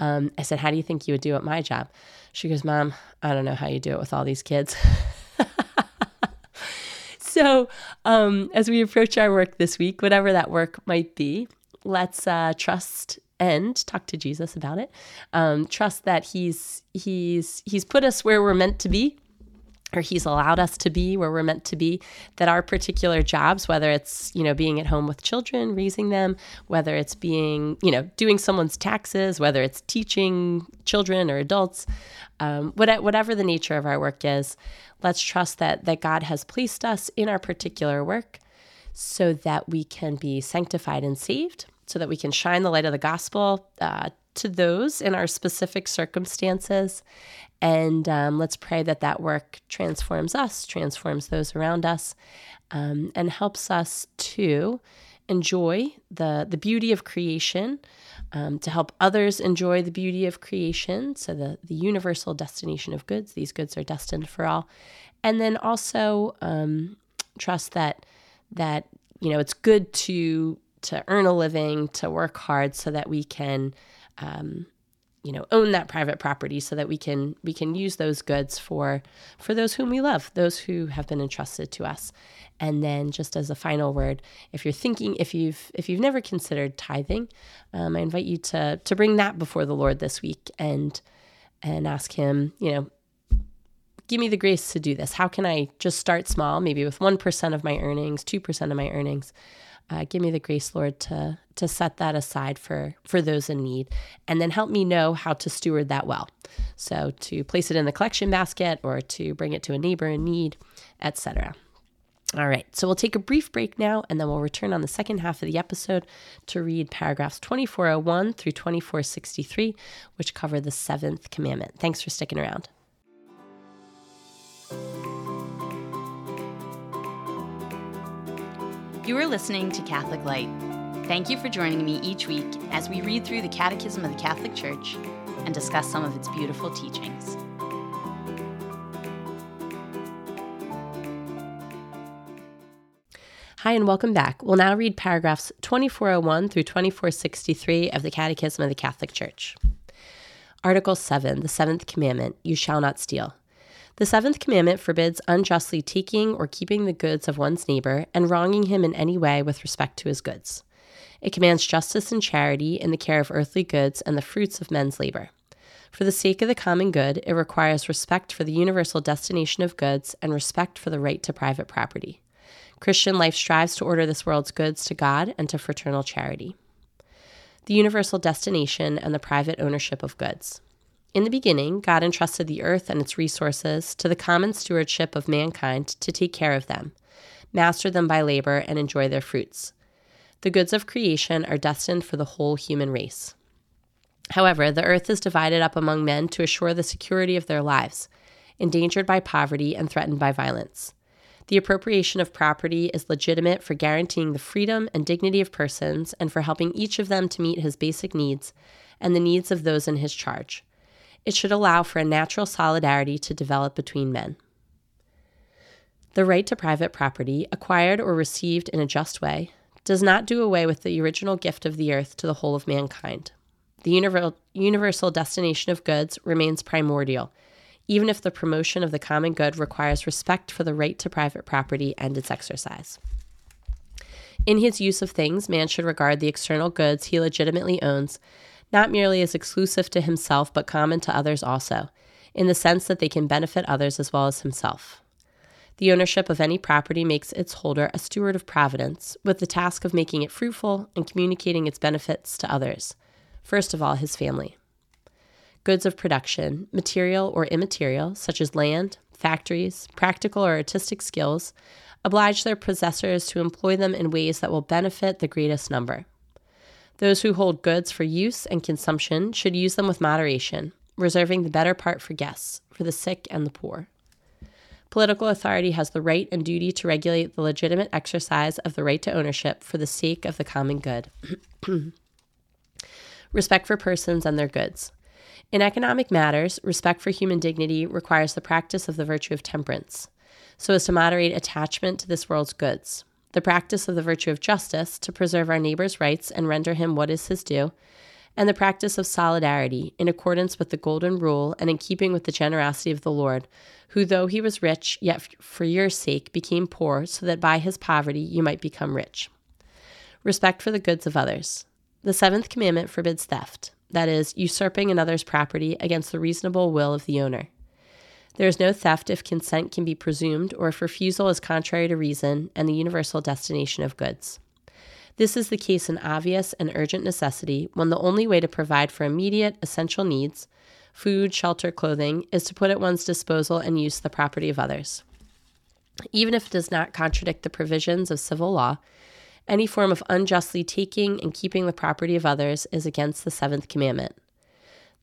Um, I said, how do you think you would do at my job? She goes, Mom, I don't know how you do it with all these kids. so, um, as we approach our work this week, whatever that work might be, let's uh, trust and talk to Jesus about it. Um, trust that He's He's He's put us where we're meant to be or he's allowed us to be where we're meant to be that our particular jobs whether it's you know being at home with children raising them whether it's being you know doing someone's taxes whether it's teaching children or adults um, whatever the nature of our work is let's trust that that god has placed us in our particular work so that we can be sanctified and saved so that we can shine the light of the gospel uh, to those in our specific circumstances and um, let's pray that that work transforms us, transforms those around us, um, and helps us to enjoy the, the beauty of creation, um, to help others enjoy the beauty of creation. So, the, the universal destination of goods, these goods are destined for all. And then also um, trust that, that, you know, it's good to, to earn a living, to work hard so that we can um, you know own that private property so that we can we can use those goods for for those whom we love those who have been entrusted to us. And then just as a final word if you're thinking if you've if you've never considered tithing um, i invite you to to bring that before the lord this week and and ask him you know give me the grace to do this. How can i just start small maybe with 1% of my earnings 2% of my earnings uh, give me the grace, Lord, to to set that aside for for those in need, and then help me know how to steward that well. So to place it in the collection basket or to bring it to a neighbor in need, etc. All right, so we'll take a brief break now, and then we'll return on the second half of the episode to read paragraphs 2401 through 2463, which cover the seventh commandment. Thanks for sticking around. You are listening to Catholic Light. Thank you for joining me each week as we read through the Catechism of the Catholic Church and discuss some of its beautiful teachings. Hi, and welcome back. We'll now read paragraphs 2401 through 2463 of the Catechism of the Catholic Church. Article 7, the seventh commandment You shall not steal. The seventh commandment forbids unjustly taking or keeping the goods of one's neighbor and wronging him in any way with respect to his goods. It commands justice and charity in the care of earthly goods and the fruits of men's labor. For the sake of the common good, it requires respect for the universal destination of goods and respect for the right to private property. Christian life strives to order this world's goods to God and to fraternal charity. The universal destination and the private ownership of goods. In the beginning, God entrusted the earth and its resources to the common stewardship of mankind to take care of them, master them by labor, and enjoy their fruits. The goods of creation are destined for the whole human race. However, the earth is divided up among men to assure the security of their lives, endangered by poverty and threatened by violence. The appropriation of property is legitimate for guaranteeing the freedom and dignity of persons and for helping each of them to meet his basic needs and the needs of those in his charge it should allow for a natural solidarity to develop between men. The right to private property, acquired or received in a just way, does not do away with the original gift of the earth to the whole of mankind. the universal destination of goods remains primordial, even if the promotion of the common good requires respect for the right to private property and its exercise. In his use of things, man should regard the external goods he legitimately owns not merely as exclusive to himself, but common to others also, in the sense that they can benefit others as well as himself. The ownership of any property makes its holder a steward of providence, with the task of making it fruitful and communicating its benefits to others, first of all, his family. Goods of production, material or immaterial, such as land, factories, practical or artistic skills, oblige their possessors to employ them in ways that will benefit the greatest number. Those who hold goods for use and consumption should use them with moderation, reserving the better part for guests, for the sick and the poor. Political authority has the right and duty to regulate the legitimate exercise of the right to ownership for the sake of the common good. respect for persons and their goods. In economic matters, respect for human dignity requires the practice of the virtue of temperance, so as to moderate attachment to this world's goods, the practice of the virtue of justice to preserve our neighbor's rights and render him what is his due, and the practice of solidarity in accordance with the golden rule and in keeping with the generosity of the Lord, who, though he was rich, yet for your sake became poor, so that by his poverty you might become rich. Respect for the goods of others. The seventh commandment forbids theft, that is, usurping another's property against the reasonable will of the owner. There is no theft if consent can be presumed or if refusal is contrary to reason and the universal destination of goods. This is the case in obvious and urgent necessity when the only way to provide for immediate, essential needs food, shelter, clothing, is to put at one's disposal and use the property of others. Even if it does not contradict the provisions of civil law, any form of unjustly taking and keeping the property of others is against the seventh commandment.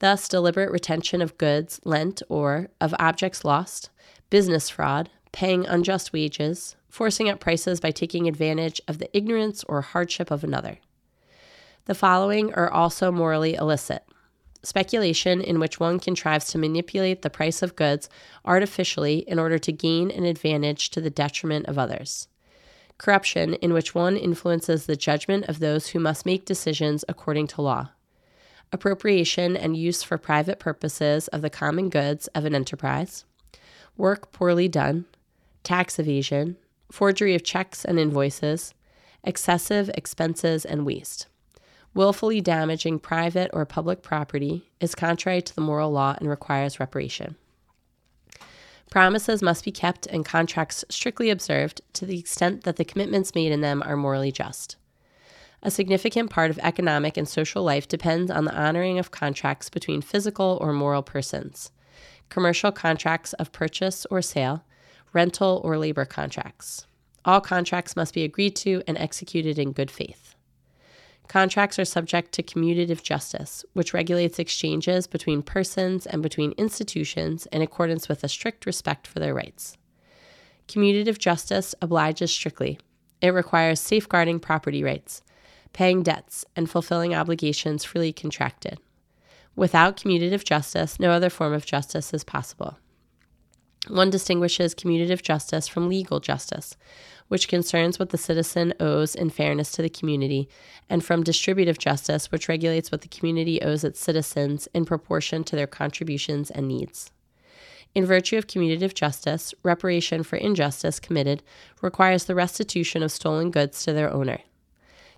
Thus, deliberate retention of goods lent or of objects lost, business fraud, paying unjust wages, forcing up prices by taking advantage of the ignorance or hardship of another. The following are also morally illicit speculation in which one contrives to manipulate the price of goods artificially in order to gain an advantage to the detriment of others. Corruption in which one influences the judgment of those who must make decisions according to law. Appropriation and use for private purposes of the common goods of an enterprise. Work poorly done. Tax evasion. Forgery of checks and invoices. Excessive expenses and waste willfully damaging private or public property is contrary to the moral law and requires reparation. Promises must be kept and contracts strictly observed to the extent that the commitments made in them are morally just. A significant part of economic and social life depends on the honoring of contracts between physical or moral persons, commercial contracts of purchase or sale, rental or labor contracts. All contracts must be agreed to and executed in good faith. Contracts are subject to commutative justice, which regulates exchanges between persons and between institutions in accordance with a strict respect for their rights. Commutative justice obliges strictly. It requires safeguarding property rights, paying debts, and fulfilling obligations freely contracted. Without commutative justice, no other form of justice is possible. One distinguishes commutative justice from legal justice, which concerns what the citizen owes in fairness to the community, and from distributive justice, which regulates what the community owes its citizens in proportion to their contributions and needs. In virtue of commutative justice, reparation for injustice committed requires the restitution of stolen goods to their owner.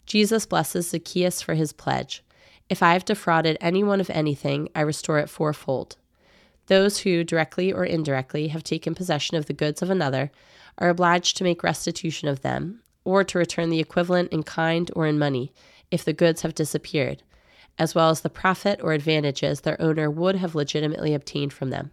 Jesus blesses Zacchaeus for his pledge If I have defrauded anyone of anything, I restore it fourfold. Those who, directly or indirectly, have taken possession of the goods of another are obliged to make restitution of them, or to return the equivalent in kind or in money if the goods have disappeared, as well as the profit or advantages their owner would have legitimately obtained from them.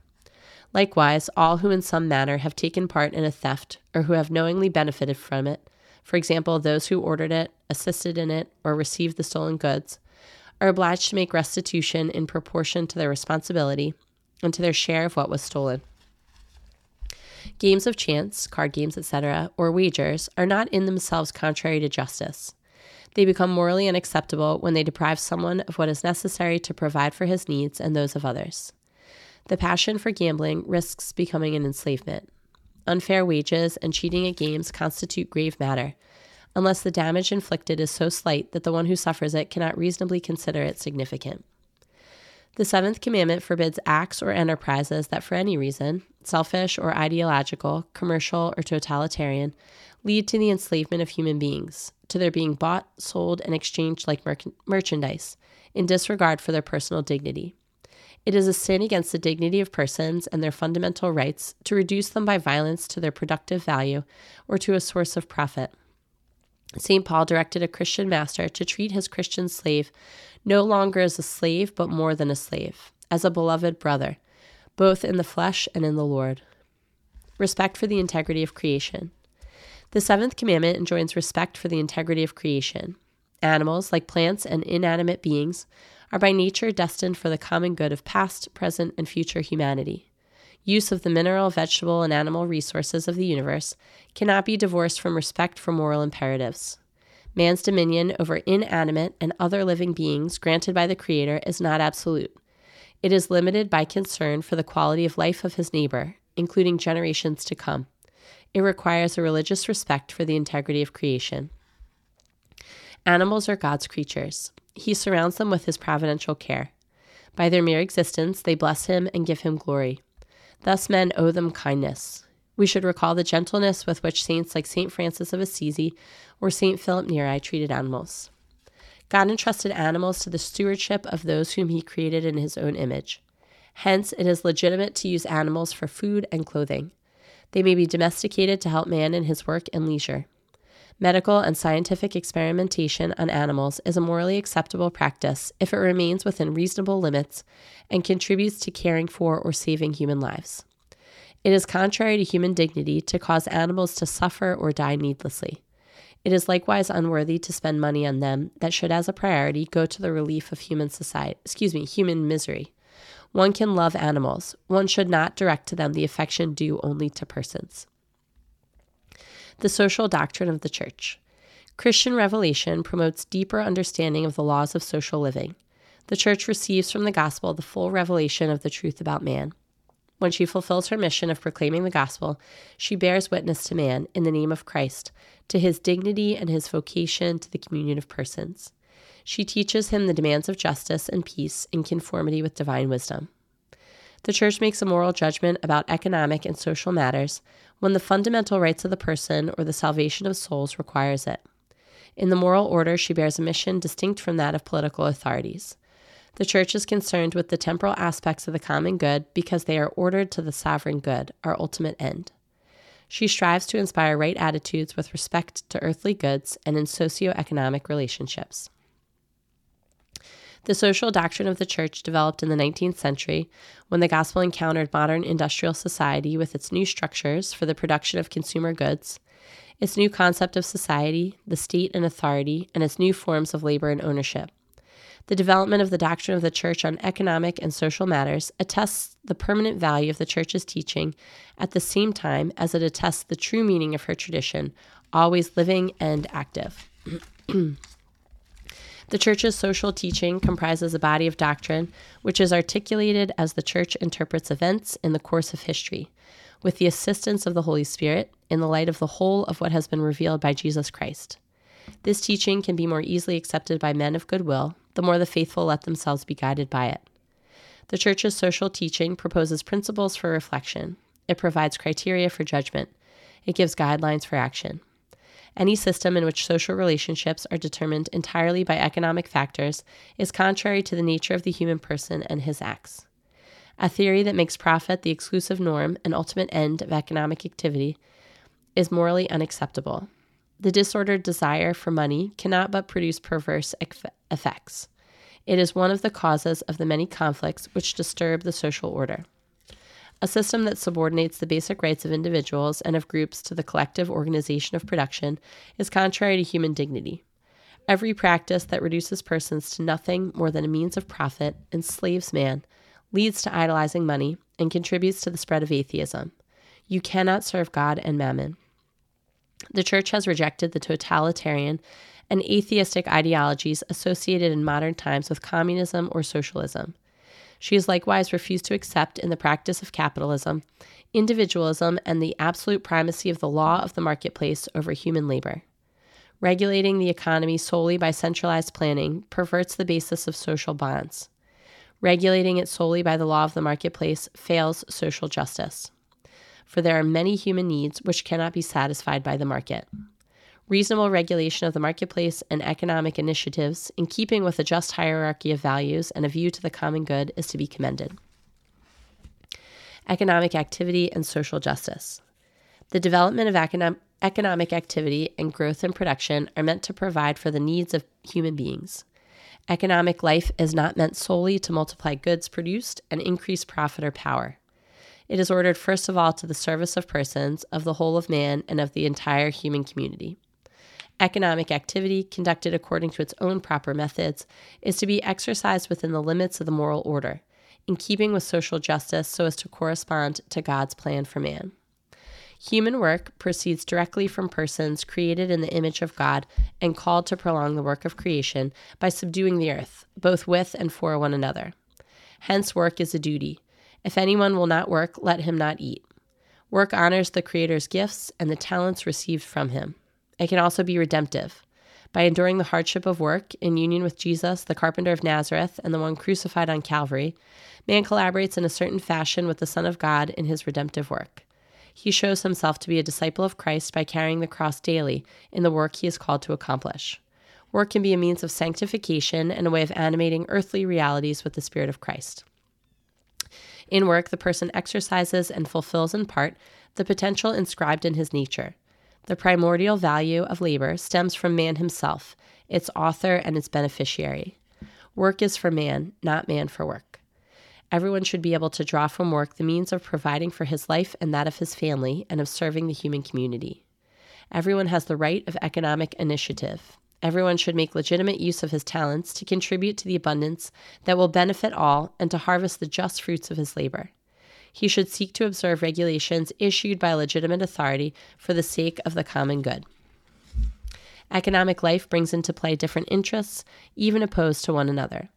Likewise, all who in some manner have taken part in a theft or who have knowingly benefited from it, for example, those who ordered it, assisted in it, or received the stolen goods, are obliged to make restitution in proportion to their responsibility and to their share of what was stolen. Games of chance, card games, etc., or wagers are not in themselves contrary to justice. They become morally unacceptable when they deprive someone of what is necessary to provide for his needs and those of others. The passion for gambling risks becoming an enslavement. Unfair wages and cheating at games constitute grave matter, unless the damage inflicted is so slight that the one who suffers it cannot reasonably consider it significant. The seventh commandment forbids acts or enterprises that, for any reason, selfish or ideological, commercial or totalitarian, lead to the enslavement of human beings, to their being bought, sold, and exchanged like mer- merchandise, in disregard for their personal dignity. It is a sin against the dignity of persons and their fundamental rights to reduce them by violence to their productive value or to a source of profit. St. Paul directed a Christian master to treat his Christian slave no longer as a slave, but more than a slave, as a beloved brother, both in the flesh and in the Lord. Respect for the integrity of creation. The seventh commandment enjoins respect for the integrity of creation. Animals, like plants and inanimate beings, are by nature destined for the common good of past, present, and future humanity. Use of the mineral, vegetable, and animal resources of the universe cannot be divorced from respect for moral imperatives. Man's dominion over inanimate and other living beings granted by the Creator is not absolute. It is limited by concern for the quality of life of his neighbor, including generations to come. It requires a religious respect for the integrity of creation. Animals are God's creatures. He surrounds them with his providential care. By their mere existence, they bless him and give him glory. Thus, men owe them kindness. We should recall the gentleness with which saints like St. Francis of Assisi or St. Philip Neri treated animals. God entrusted animals to the stewardship of those whom he created in his own image. Hence, it is legitimate to use animals for food and clothing. They may be domesticated to help man in his work and leisure. Medical and scientific experimentation on animals is a morally acceptable practice if it remains within reasonable limits and contributes to caring for or saving human lives. It is contrary to human dignity to cause animals to suffer or die needlessly. It is likewise unworthy to spend money on them that should as a priority go to the relief of human society, excuse me, human misery. One can love animals. One should not direct to them the affection due only to persons the social doctrine of the Church. Christian revelation promotes deeper understanding of the laws of social living. The Church receives from the gospel the full revelation of the truth about man. When she fulfills her mission of proclaiming the gospel, she bears witness to man in the name of Christ, to his dignity and his vocation to the communion of persons. She teaches him the demands of justice and peace in conformity with divine wisdom. The Church makes a moral judgment about economic and social matters when the fundamental rights of the person or the salvation of souls requires it. In the moral order, she bears a mission distinct from that of political authorities. The Church is concerned with the temporal aspects of the common good because they are ordered to the sovereign good, our ultimate end. She strives to inspire right attitudes with respect to earthly goods and in socio-economic relationships. The social doctrine of the church developed in the 19th century when the gospel encountered modern industrial society with its new structures for the production of consumer goods, its new concept of society, the state and authority, and its new forms of labor and ownership. The development of the doctrine of the church on economic and social matters attests the permanent value of the church's teaching at the same time as it attests the true meaning of her tradition, always living and active. The Church's social teaching comprises a body of doctrine which is articulated as the Church interprets events in the course of history, with the assistance of the Holy Spirit, in the light of the whole of what has been revealed by Jesus Christ. This teaching can be more easily accepted by men of good will, the more the faithful let themselves be guided by it. The Church's social teaching proposes principles for reflection. It provides criteria for judgment. It gives guidelines for action. Any system in which social relationships are determined entirely by economic factors is contrary to the nature of the human person and his acts. A theory that makes profit the exclusive norm and ultimate end of economic activity is morally unacceptable. The disordered desire for money cannot but produce perverse effects. It is one of the causes of the many conflicts which disturb the social order. A system that subordinates the basic rights of individuals and of groups to the collective organization of production is contrary to human dignity. Every practice that reduces persons to nothing more than a means of profit enslaves man, leads to idolizing money, and contributes to the spread of atheism. You cannot serve God and mammon. The Church has rejected the totalitarian and atheistic ideologies associated in modern times with communism or socialism. She has likewise refused to accept, in the practice of capitalism, individualism and the absolute primacy of the law of the marketplace over human labor. Regulating the economy solely by centralized planning perverts the basis of social bonds. Regulating it solely by the law of the marketplace fails social justice. For there are many human needs which cannot be satisfied by the market. Reasonable regulation of the marketplace and economic initiatives, in keeping with a just hierarchy of values and a view to the common good, is to be commended. Economic activity and social justice. The development of economic activity and growth and production are meant to provide for the needs of human beings. Economic life is not meant solely to multiply goods produced and increase profit or power. It is ordered first of all to the service of persons, of the whole of man, and of the entire human community. Economic activity, conducted according to its own proper methods, is to be exercised within the limits of the moral order, in keeping with social justice so as to correspond to God's plan for man. Human work proceeds directly from persons created in the image of God and called to prolong the work of creation by subduing the earth, both with and for one another. Hence, work is a duty. If anyone will not work, let him not eat. Work honors the Creator's gifts and the talents received from him. It can also be redemptive. By enduring the hardship of work in union with Jesus, the carpenter of Nazareth, and the one crucified on Calvary, man collaborates in a certain fashion with the Son of God in his redemptive work he shows himself to be a disciple of Christ by carrying the cross daily in the work he is called to accomplish. Work can be a means of sanctification and a way of animating earthly realities with the Spirit of Christ. In work, the person exercises and fulfills in part the potential inscribed in his nature. The primordial value of labor stems from man himself, its author and its beneficiary. Work is for man, not man for work. Everyone should be able to draw from work the means of providing for his life and that of his family and of serving the human community. Everyone has the right of economic initiative. Everyone should make legitimate use of his talents to contribute to the abundance that will benefit all and to harvest the just fruits of his labor. He should seek to observe regulations issued by legitimate authority for the sake of the common good. Economic life brings into play different interests, even opposed to one another.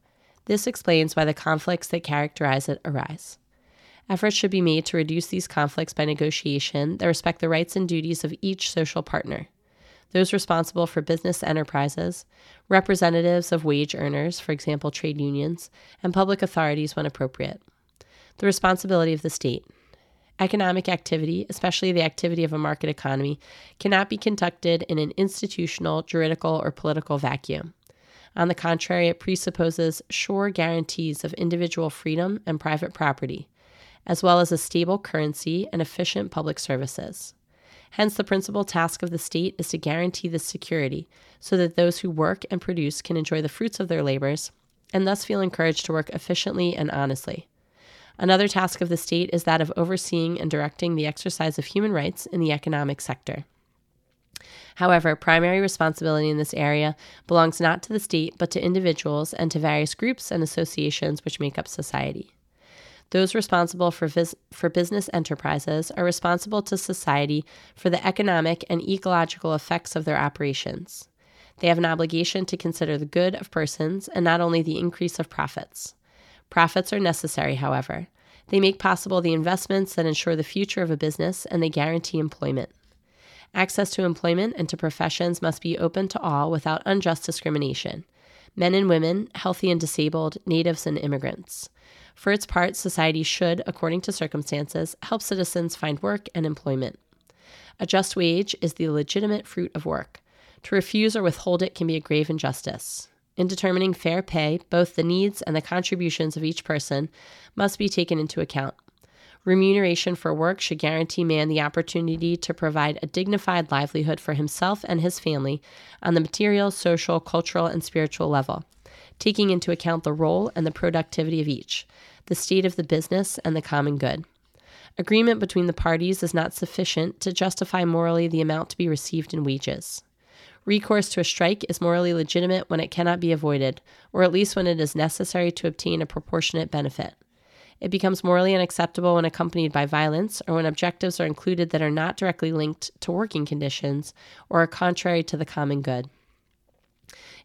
This explains why the conflicts that characterize it arise. Efforts should be made to reduce these conflicts by negotiation that respect the rights and duties of each social partner. Those responsible for business enterprises, representatives of wage earners, for example, trade unions, and public authorities when appropriate. The responsibility of the state. Economic activity, especially the activity of a market economy, cannot be conducted in an institutional, juridical, or political vacuum. On the contrary, it presupposes sure guarantees of individual freedom and private property, as well as a stable currency and efficient public services. Hence, the principal task of the state is to guarantee this security so that those who work and produce can enjoy the fruits of their labors and thus feel encouraged to work efficiently and honestly. Another task of the state is that of overseeing and directing the exercise of human rights in the economic sector. However, primary responsibility in this area belongs not to the state, but to individuals and to various groups and associations which make up society. Those responsible for, vis- for business enterprises are responsible to society for the economic and ecological effects of their operations. They have an obligation to consider the good of persons and not only the increase of profits. Profits are necessary, however. They make possible the investments that ensure the future of a business and they guarantee employment. Access to employment and to professions must be open to all without unjust discrimination men and women, healthy and disabled, natives and immigrants. For its part, society should, according to circumstances, help citizens find work and employment. A just wage is the legitimate fruit of work. To refuse or withhold it can be a grave injustice. In determining fair pay, both the needs and the contributions of each person must be taken into account. Remuneration for work should guarantee man the opportunity to provide a dignified livelihood for himself and his family on the material, social, cultural, and spiritual level, taking into account the role and the productivity of each, the state of the business, and the common good. Agreement between the parties is not sufficient to justify morally the amount to be received in wages. Recourse to a strike is morally legitimate when it cannot be avoided, or at least when it is necessary to obtain a proportionate benefit. It becomes morally unacceptable when accompanied by violence or when objectives are included that are not directly linked to working conditions or are contrary to the common good.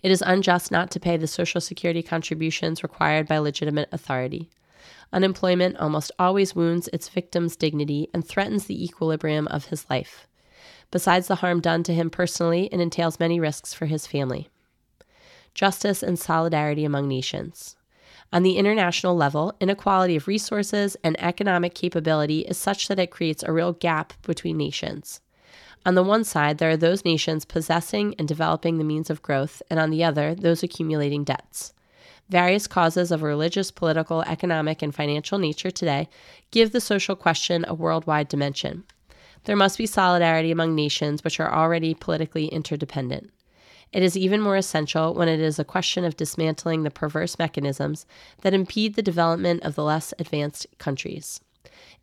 It is unjust not to pay the Social Security contributions required by legitimate authority. Unemployment almost always wounds its victim's dignity and threatens the equilibrium of his life. Besides the harm done to him personally, it entails many risks for his family. Justice and solidarity among nations. On the international level, inequality of resources and economic capability is such that it creates a real gap between nations. On the one side, there are those nations possessing and developing the means of growth, and on the other, those accumulating debts. Various causes of religious, political, economic, and financial nature today give the social question a worldwide dimension. There must be solidarity among nations which are already politically interdependent. It is even more essential when it is a question of dismantling the perverse mechanisms that impede the development of the less advanced countries.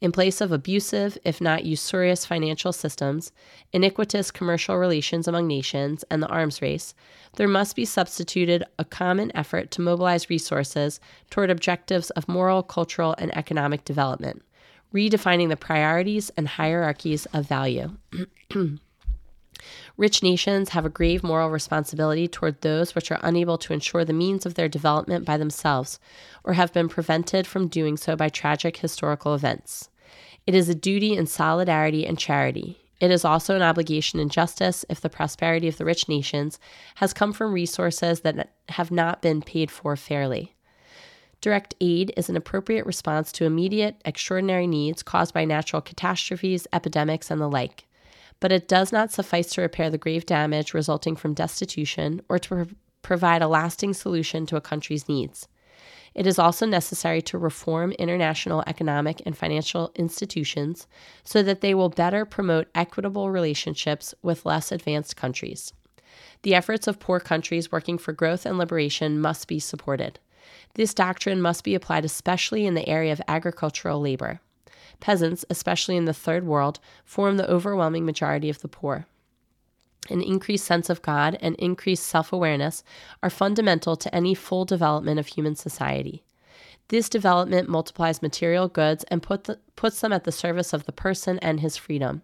In place of abusive, if not usurious, financial systems, iniquitous commercial relations among nations, and the arms race, there must be substituted a common effort to mobilize resources toward objectives of moral, cultural, and economic development, redefining the priorities and hierarchies of value. Rich nations have a grave moral responsibility toward those which are unable to ensure the means of their development by themselves, or have been prevented from doing so by tragic historical events. It is a duty in solidarity and charity. It is also an obligation in justice if the prosperity of the rich nations has come from resources that have not been paid for fairly. Direct aid is an appropriate response to immediate, extraordinary needs caused by natural catastrophes, epidemics, and the like but it does not suffice to repair the grave damage resulting from destitution or to pro- provide a lasting solution to a country's needs. It is also necessary to reform international economic and financial institutions so that they will better promote equitable relationships with less advanced countries. The efforts of poor countries working for growth and liberation must be supported. This doctrine must be applied especially in the area of agricultural labor. Peasants, especially in the third world, form the overwhelming majority of the poor. An increased sense of God and increased self awareness are fundamental to any full development of human society. This development multiplies material goods and put the, puts them at the service of the person and his freedom.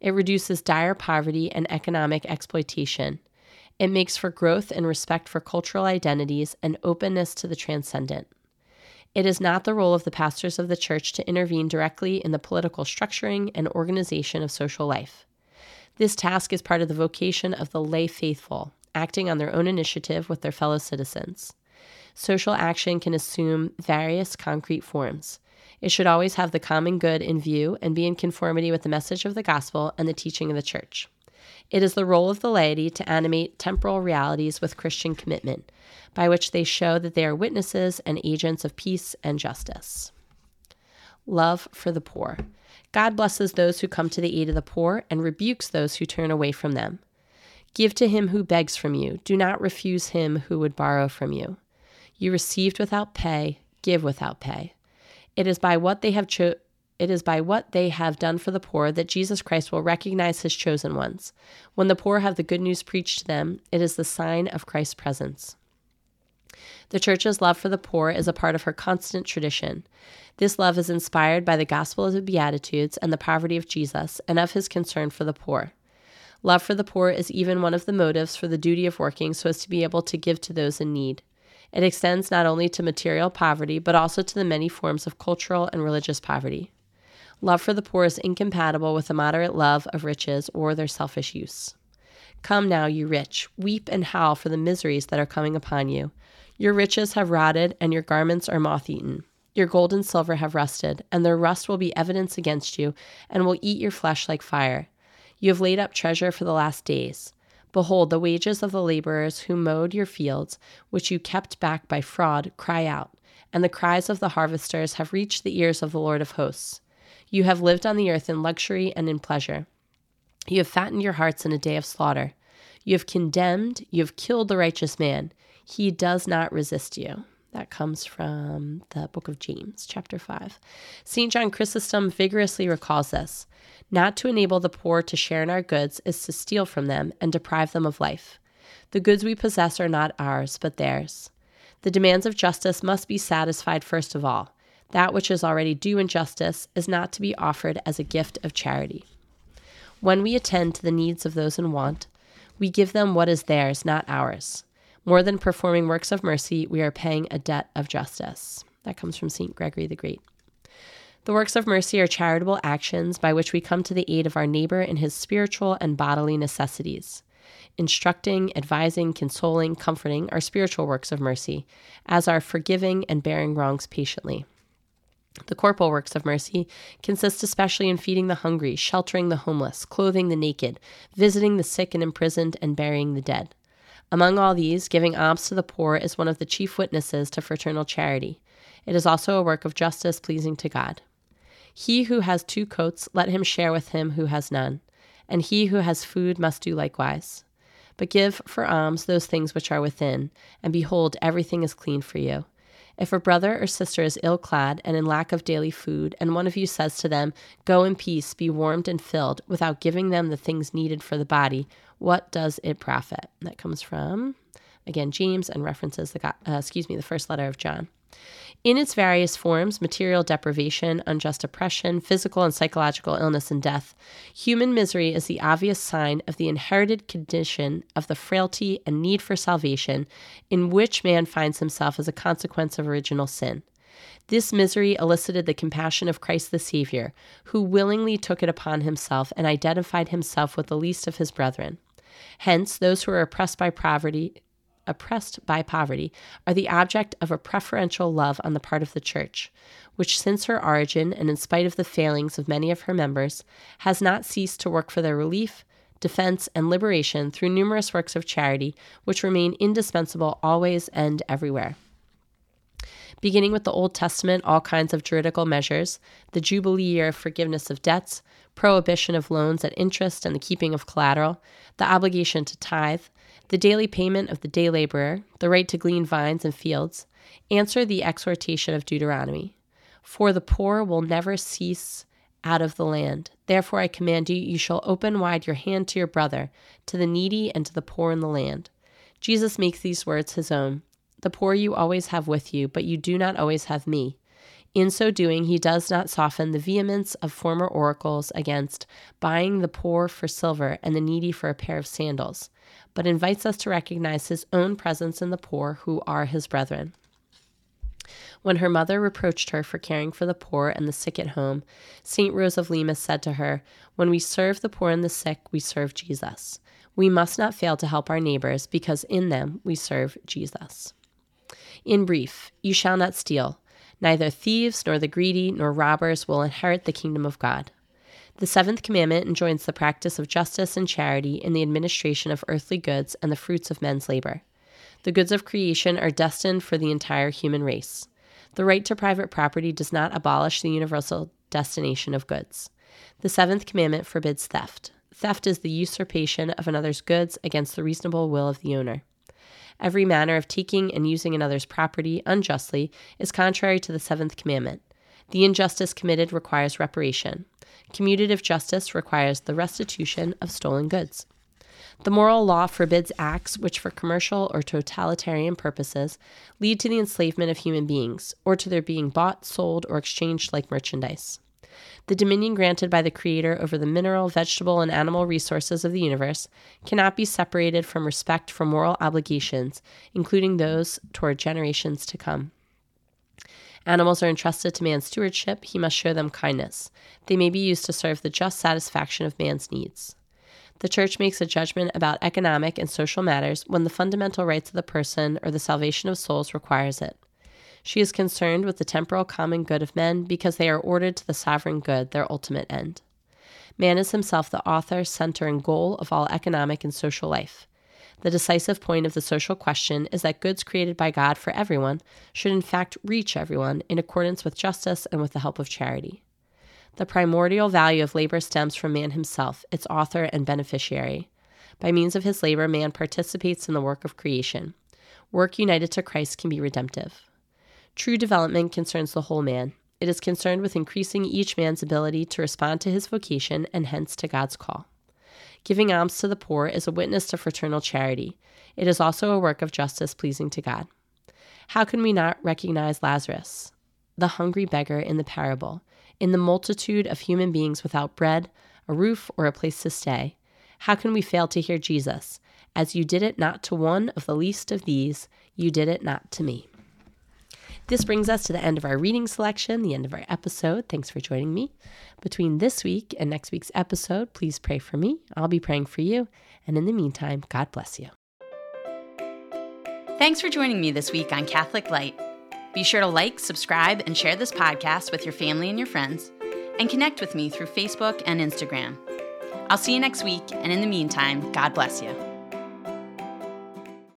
It reduces dire poverty and economic exploitation. It makes for growth and respect for cultural identities and openness to the transcendent. It is not the role of the pastors of the church to intervene directly in the political structuring and organization of social life. This task is part of the vocation of the lay faithful, acting on their own initiative with their fellow citizens. Social action can assume various concrete forms. It should always have the common good in view and be in conformity with the message of the gospel and the teaching of the church. It is the role of the laity to animate temporal realities with Christian commitment, by which they show that they are witnesses and agents of peace and justice. Love for the poor. God blesses those who come to the aid of the poor and rebukes those who turn away from them. Give to him who begs from you. Do not refuse him who would borrow from you. You received without pay, give without pay. It is by what they have it is by what they have done for the poor that Jesus Christ will recognize his chosen ones. When the poor have the good news preached to them, it is the sign of Christ's presence. The Church's love for the poor is a part of her constant tradition. This love is inspired by the Gospel of the Beatitudes and the poverty of Jesus and of his concern for the poor. Love for the poor is even one of the motives for the duty of working so as to be able to give to those in need. It extends not only to material poverty, but also to the many forms of cultural and religious poverty. Love for the poor is incompatible with a moderate love of riches or their selfish use. Come now, you rich, weep and howl for the miseries that are coming upon you. Your riches have rotted, and your garments are moth eaten. Your gold and silver have rusted, and their rust will be evidence against you, and will eat your flesh like fire. You have laid up treasure for the last days. Behold, the wages of the laborers who mowed your fields, which you kept back by fraud, cry out, and the cries of the harvesters have reached the ears of the Lord of hosts. You have lived on the earth in luxury and in pleasure. You have fattened your hearts in a day of slaughter. You have condemned, you have killed the righteous man. He does not resist you. That comes from the book of James, chapter 5. St. John Chrysostom vigorously recalls this. Not to enable the poor to share in our goods is to steal from them and deprive them of life. The goods we possess are not ours, but theirs. The demands of justice must be satisfied first of all. That which is already due in justice is not to be offered as a gift of charity. When we attend to the needs of those in want, we give them what is theirs, not ours. More than performing works of mercy, we are paying a debt of justice. That comes from St. Gregory the Great. The works of mercy are charitable actions by which we come to the aid of our neighbor in his spiritual and bodily necessities. Instructing, advising, consoling, comforting are spiritual works of mercy, as are forgiving and bearing wrongs patiently. The corporal works of mercy consist especially in feeding the hungry, sheltering the homeless, clothing the naked, visiting the sick and imprisoned, and burying the dead. Among all these, giving alms to the poor is one of the chief witnesses to fraternal charity. It is also a work of justice pleasing to God. He who has two coats, let him share with him who has none, and he who has food must do likewise. But give for alms those things which are within, and behold, everything is clean for you. If a brother or sister is ill clad and in lack of daily food, and one of you says to them, Go in peace, be warmed and filled, without giving them the things needed for the body, what does it profit? That comes from, again, James and references the, uh, excuse me, the first letter of John. In its various forms material deprivation, unjust oppression, physical and psychological illness, and death human misery is the obvious sign of the inherited condition of the frailty and need for salvation in which man finds himself as a consequence of original sin. This misery elicited the compassion of Christ the Savior, who willingly took it upon himself and identified himself with the least of his brethren. Hence, those who are oppressed by poverty oppressed by poverty are the object of a preferential love on the part of the Church, which, since her origin and in spite of the failings of many of her members, has not ceased to work for their relief, defense, and liberation through numerous works of charity which remain indispensable always and everywhere. Beginning with the Old Testament, all kinds of juridical measures, the Jubilee year of forgiveness of debts, prohibition of loans at interest and the keeping of collateral, the obligation to tithe, the daily payment of the day laborer, the right to glean vines and fields, answer the exhortation of Deuteronomy. For the poor will never cease out of the land. Therefore I command you, you shall open wide your hand to your brother, to the needy, and to the poor in the land. Jesus makes these words his own. The poor you always have with you, but you do not always have me. In so doing, he does not soften the vehemence of former oracles against buying the poor for silver and the needy for a pair of sandals but invites us to recognize his own presence in the poor who are his brethren. When her mother reproached her for caring for the poor and the sick at home, St. Rose of Lima said to her, When we serve the poor and the sick, we serve Jesus. We must not fail to help our neighbors because in them we serve Jesus. In brief, you shall not steal. Neither thieves, nor the greedy, nor robbers will inherit the kingdom of God. The seventh commandment enjoins the practice of justice and charity in the administration of earthly goods and the fruits of men's labor. The goods of creation are destined for the entire human race. The right to private property does not abolish the universal destination of goods. The seventh commandment forbids theft. Theft is the usurpation of another's goods against the reasonable will of the owner. Every manner of taking and using another's property unjustly is contrary to the seventh commandment. The injustice committed requires reparation. Commutative justice requires the restitution of stolen goods. The moral law forbids acts which, for commercial or totalitarian purposes, lead to the enslavement of human beings, or to their being bought, sold, or exchanged like merchandise. The dominion granted by the Creator over the mineral, vegetable, and animal resources of the universe cannot be separated from respect for moral obligations, including those toward generations to come. Animals are entrusted to man's stewardship, he must show them kindness. They may be used to serve the just satisfaction of man's needs. The church makes a judgment about economic and social matters when the fundamental rights of the person or the salvation of souls requires it. She is concerned with the temporal common good of men because they are ordered to the sovereign good, their ultimate end. Man is himself the author, center, and goal of all economic and social life. The decisive point of the social question is that goods created by God for everyone should in fact reach everyone in accordance with justice and with the help of charity. The primordial value of labor stems from man himself, its author and beneficiary. By means of his labor, man participates in the work of creation. Work united to Christ can be redemptive. True development concerns the whole man. It is concerned with increasing each man's ability to respond to his vocation and hence to God's call. Giving alms to the poor is a witness to fraternal charity. It is also a work of justice pleasing to God. How can we not recognize Lazarus, the hungry beggar in the parable, in the multitude of human beings without bread, a roof, or a place to stay? How can we fail to hear Jesus? As you did it not to one of the least of these, you did it not to me. This brings us to the end of our reading selection, the end of our episode. Thanks for joining me. Between this week and next week's episode, please pray for me. I'll be praying for you. And in the meantime, God bless you. Thanks for joining me this week on Catholic Light. Be sure to like, subscribe, and share this podcast with your family and your friends, and connect with me through Facebook and Instagram. I'll see you next week, and in the meantime, God bless you.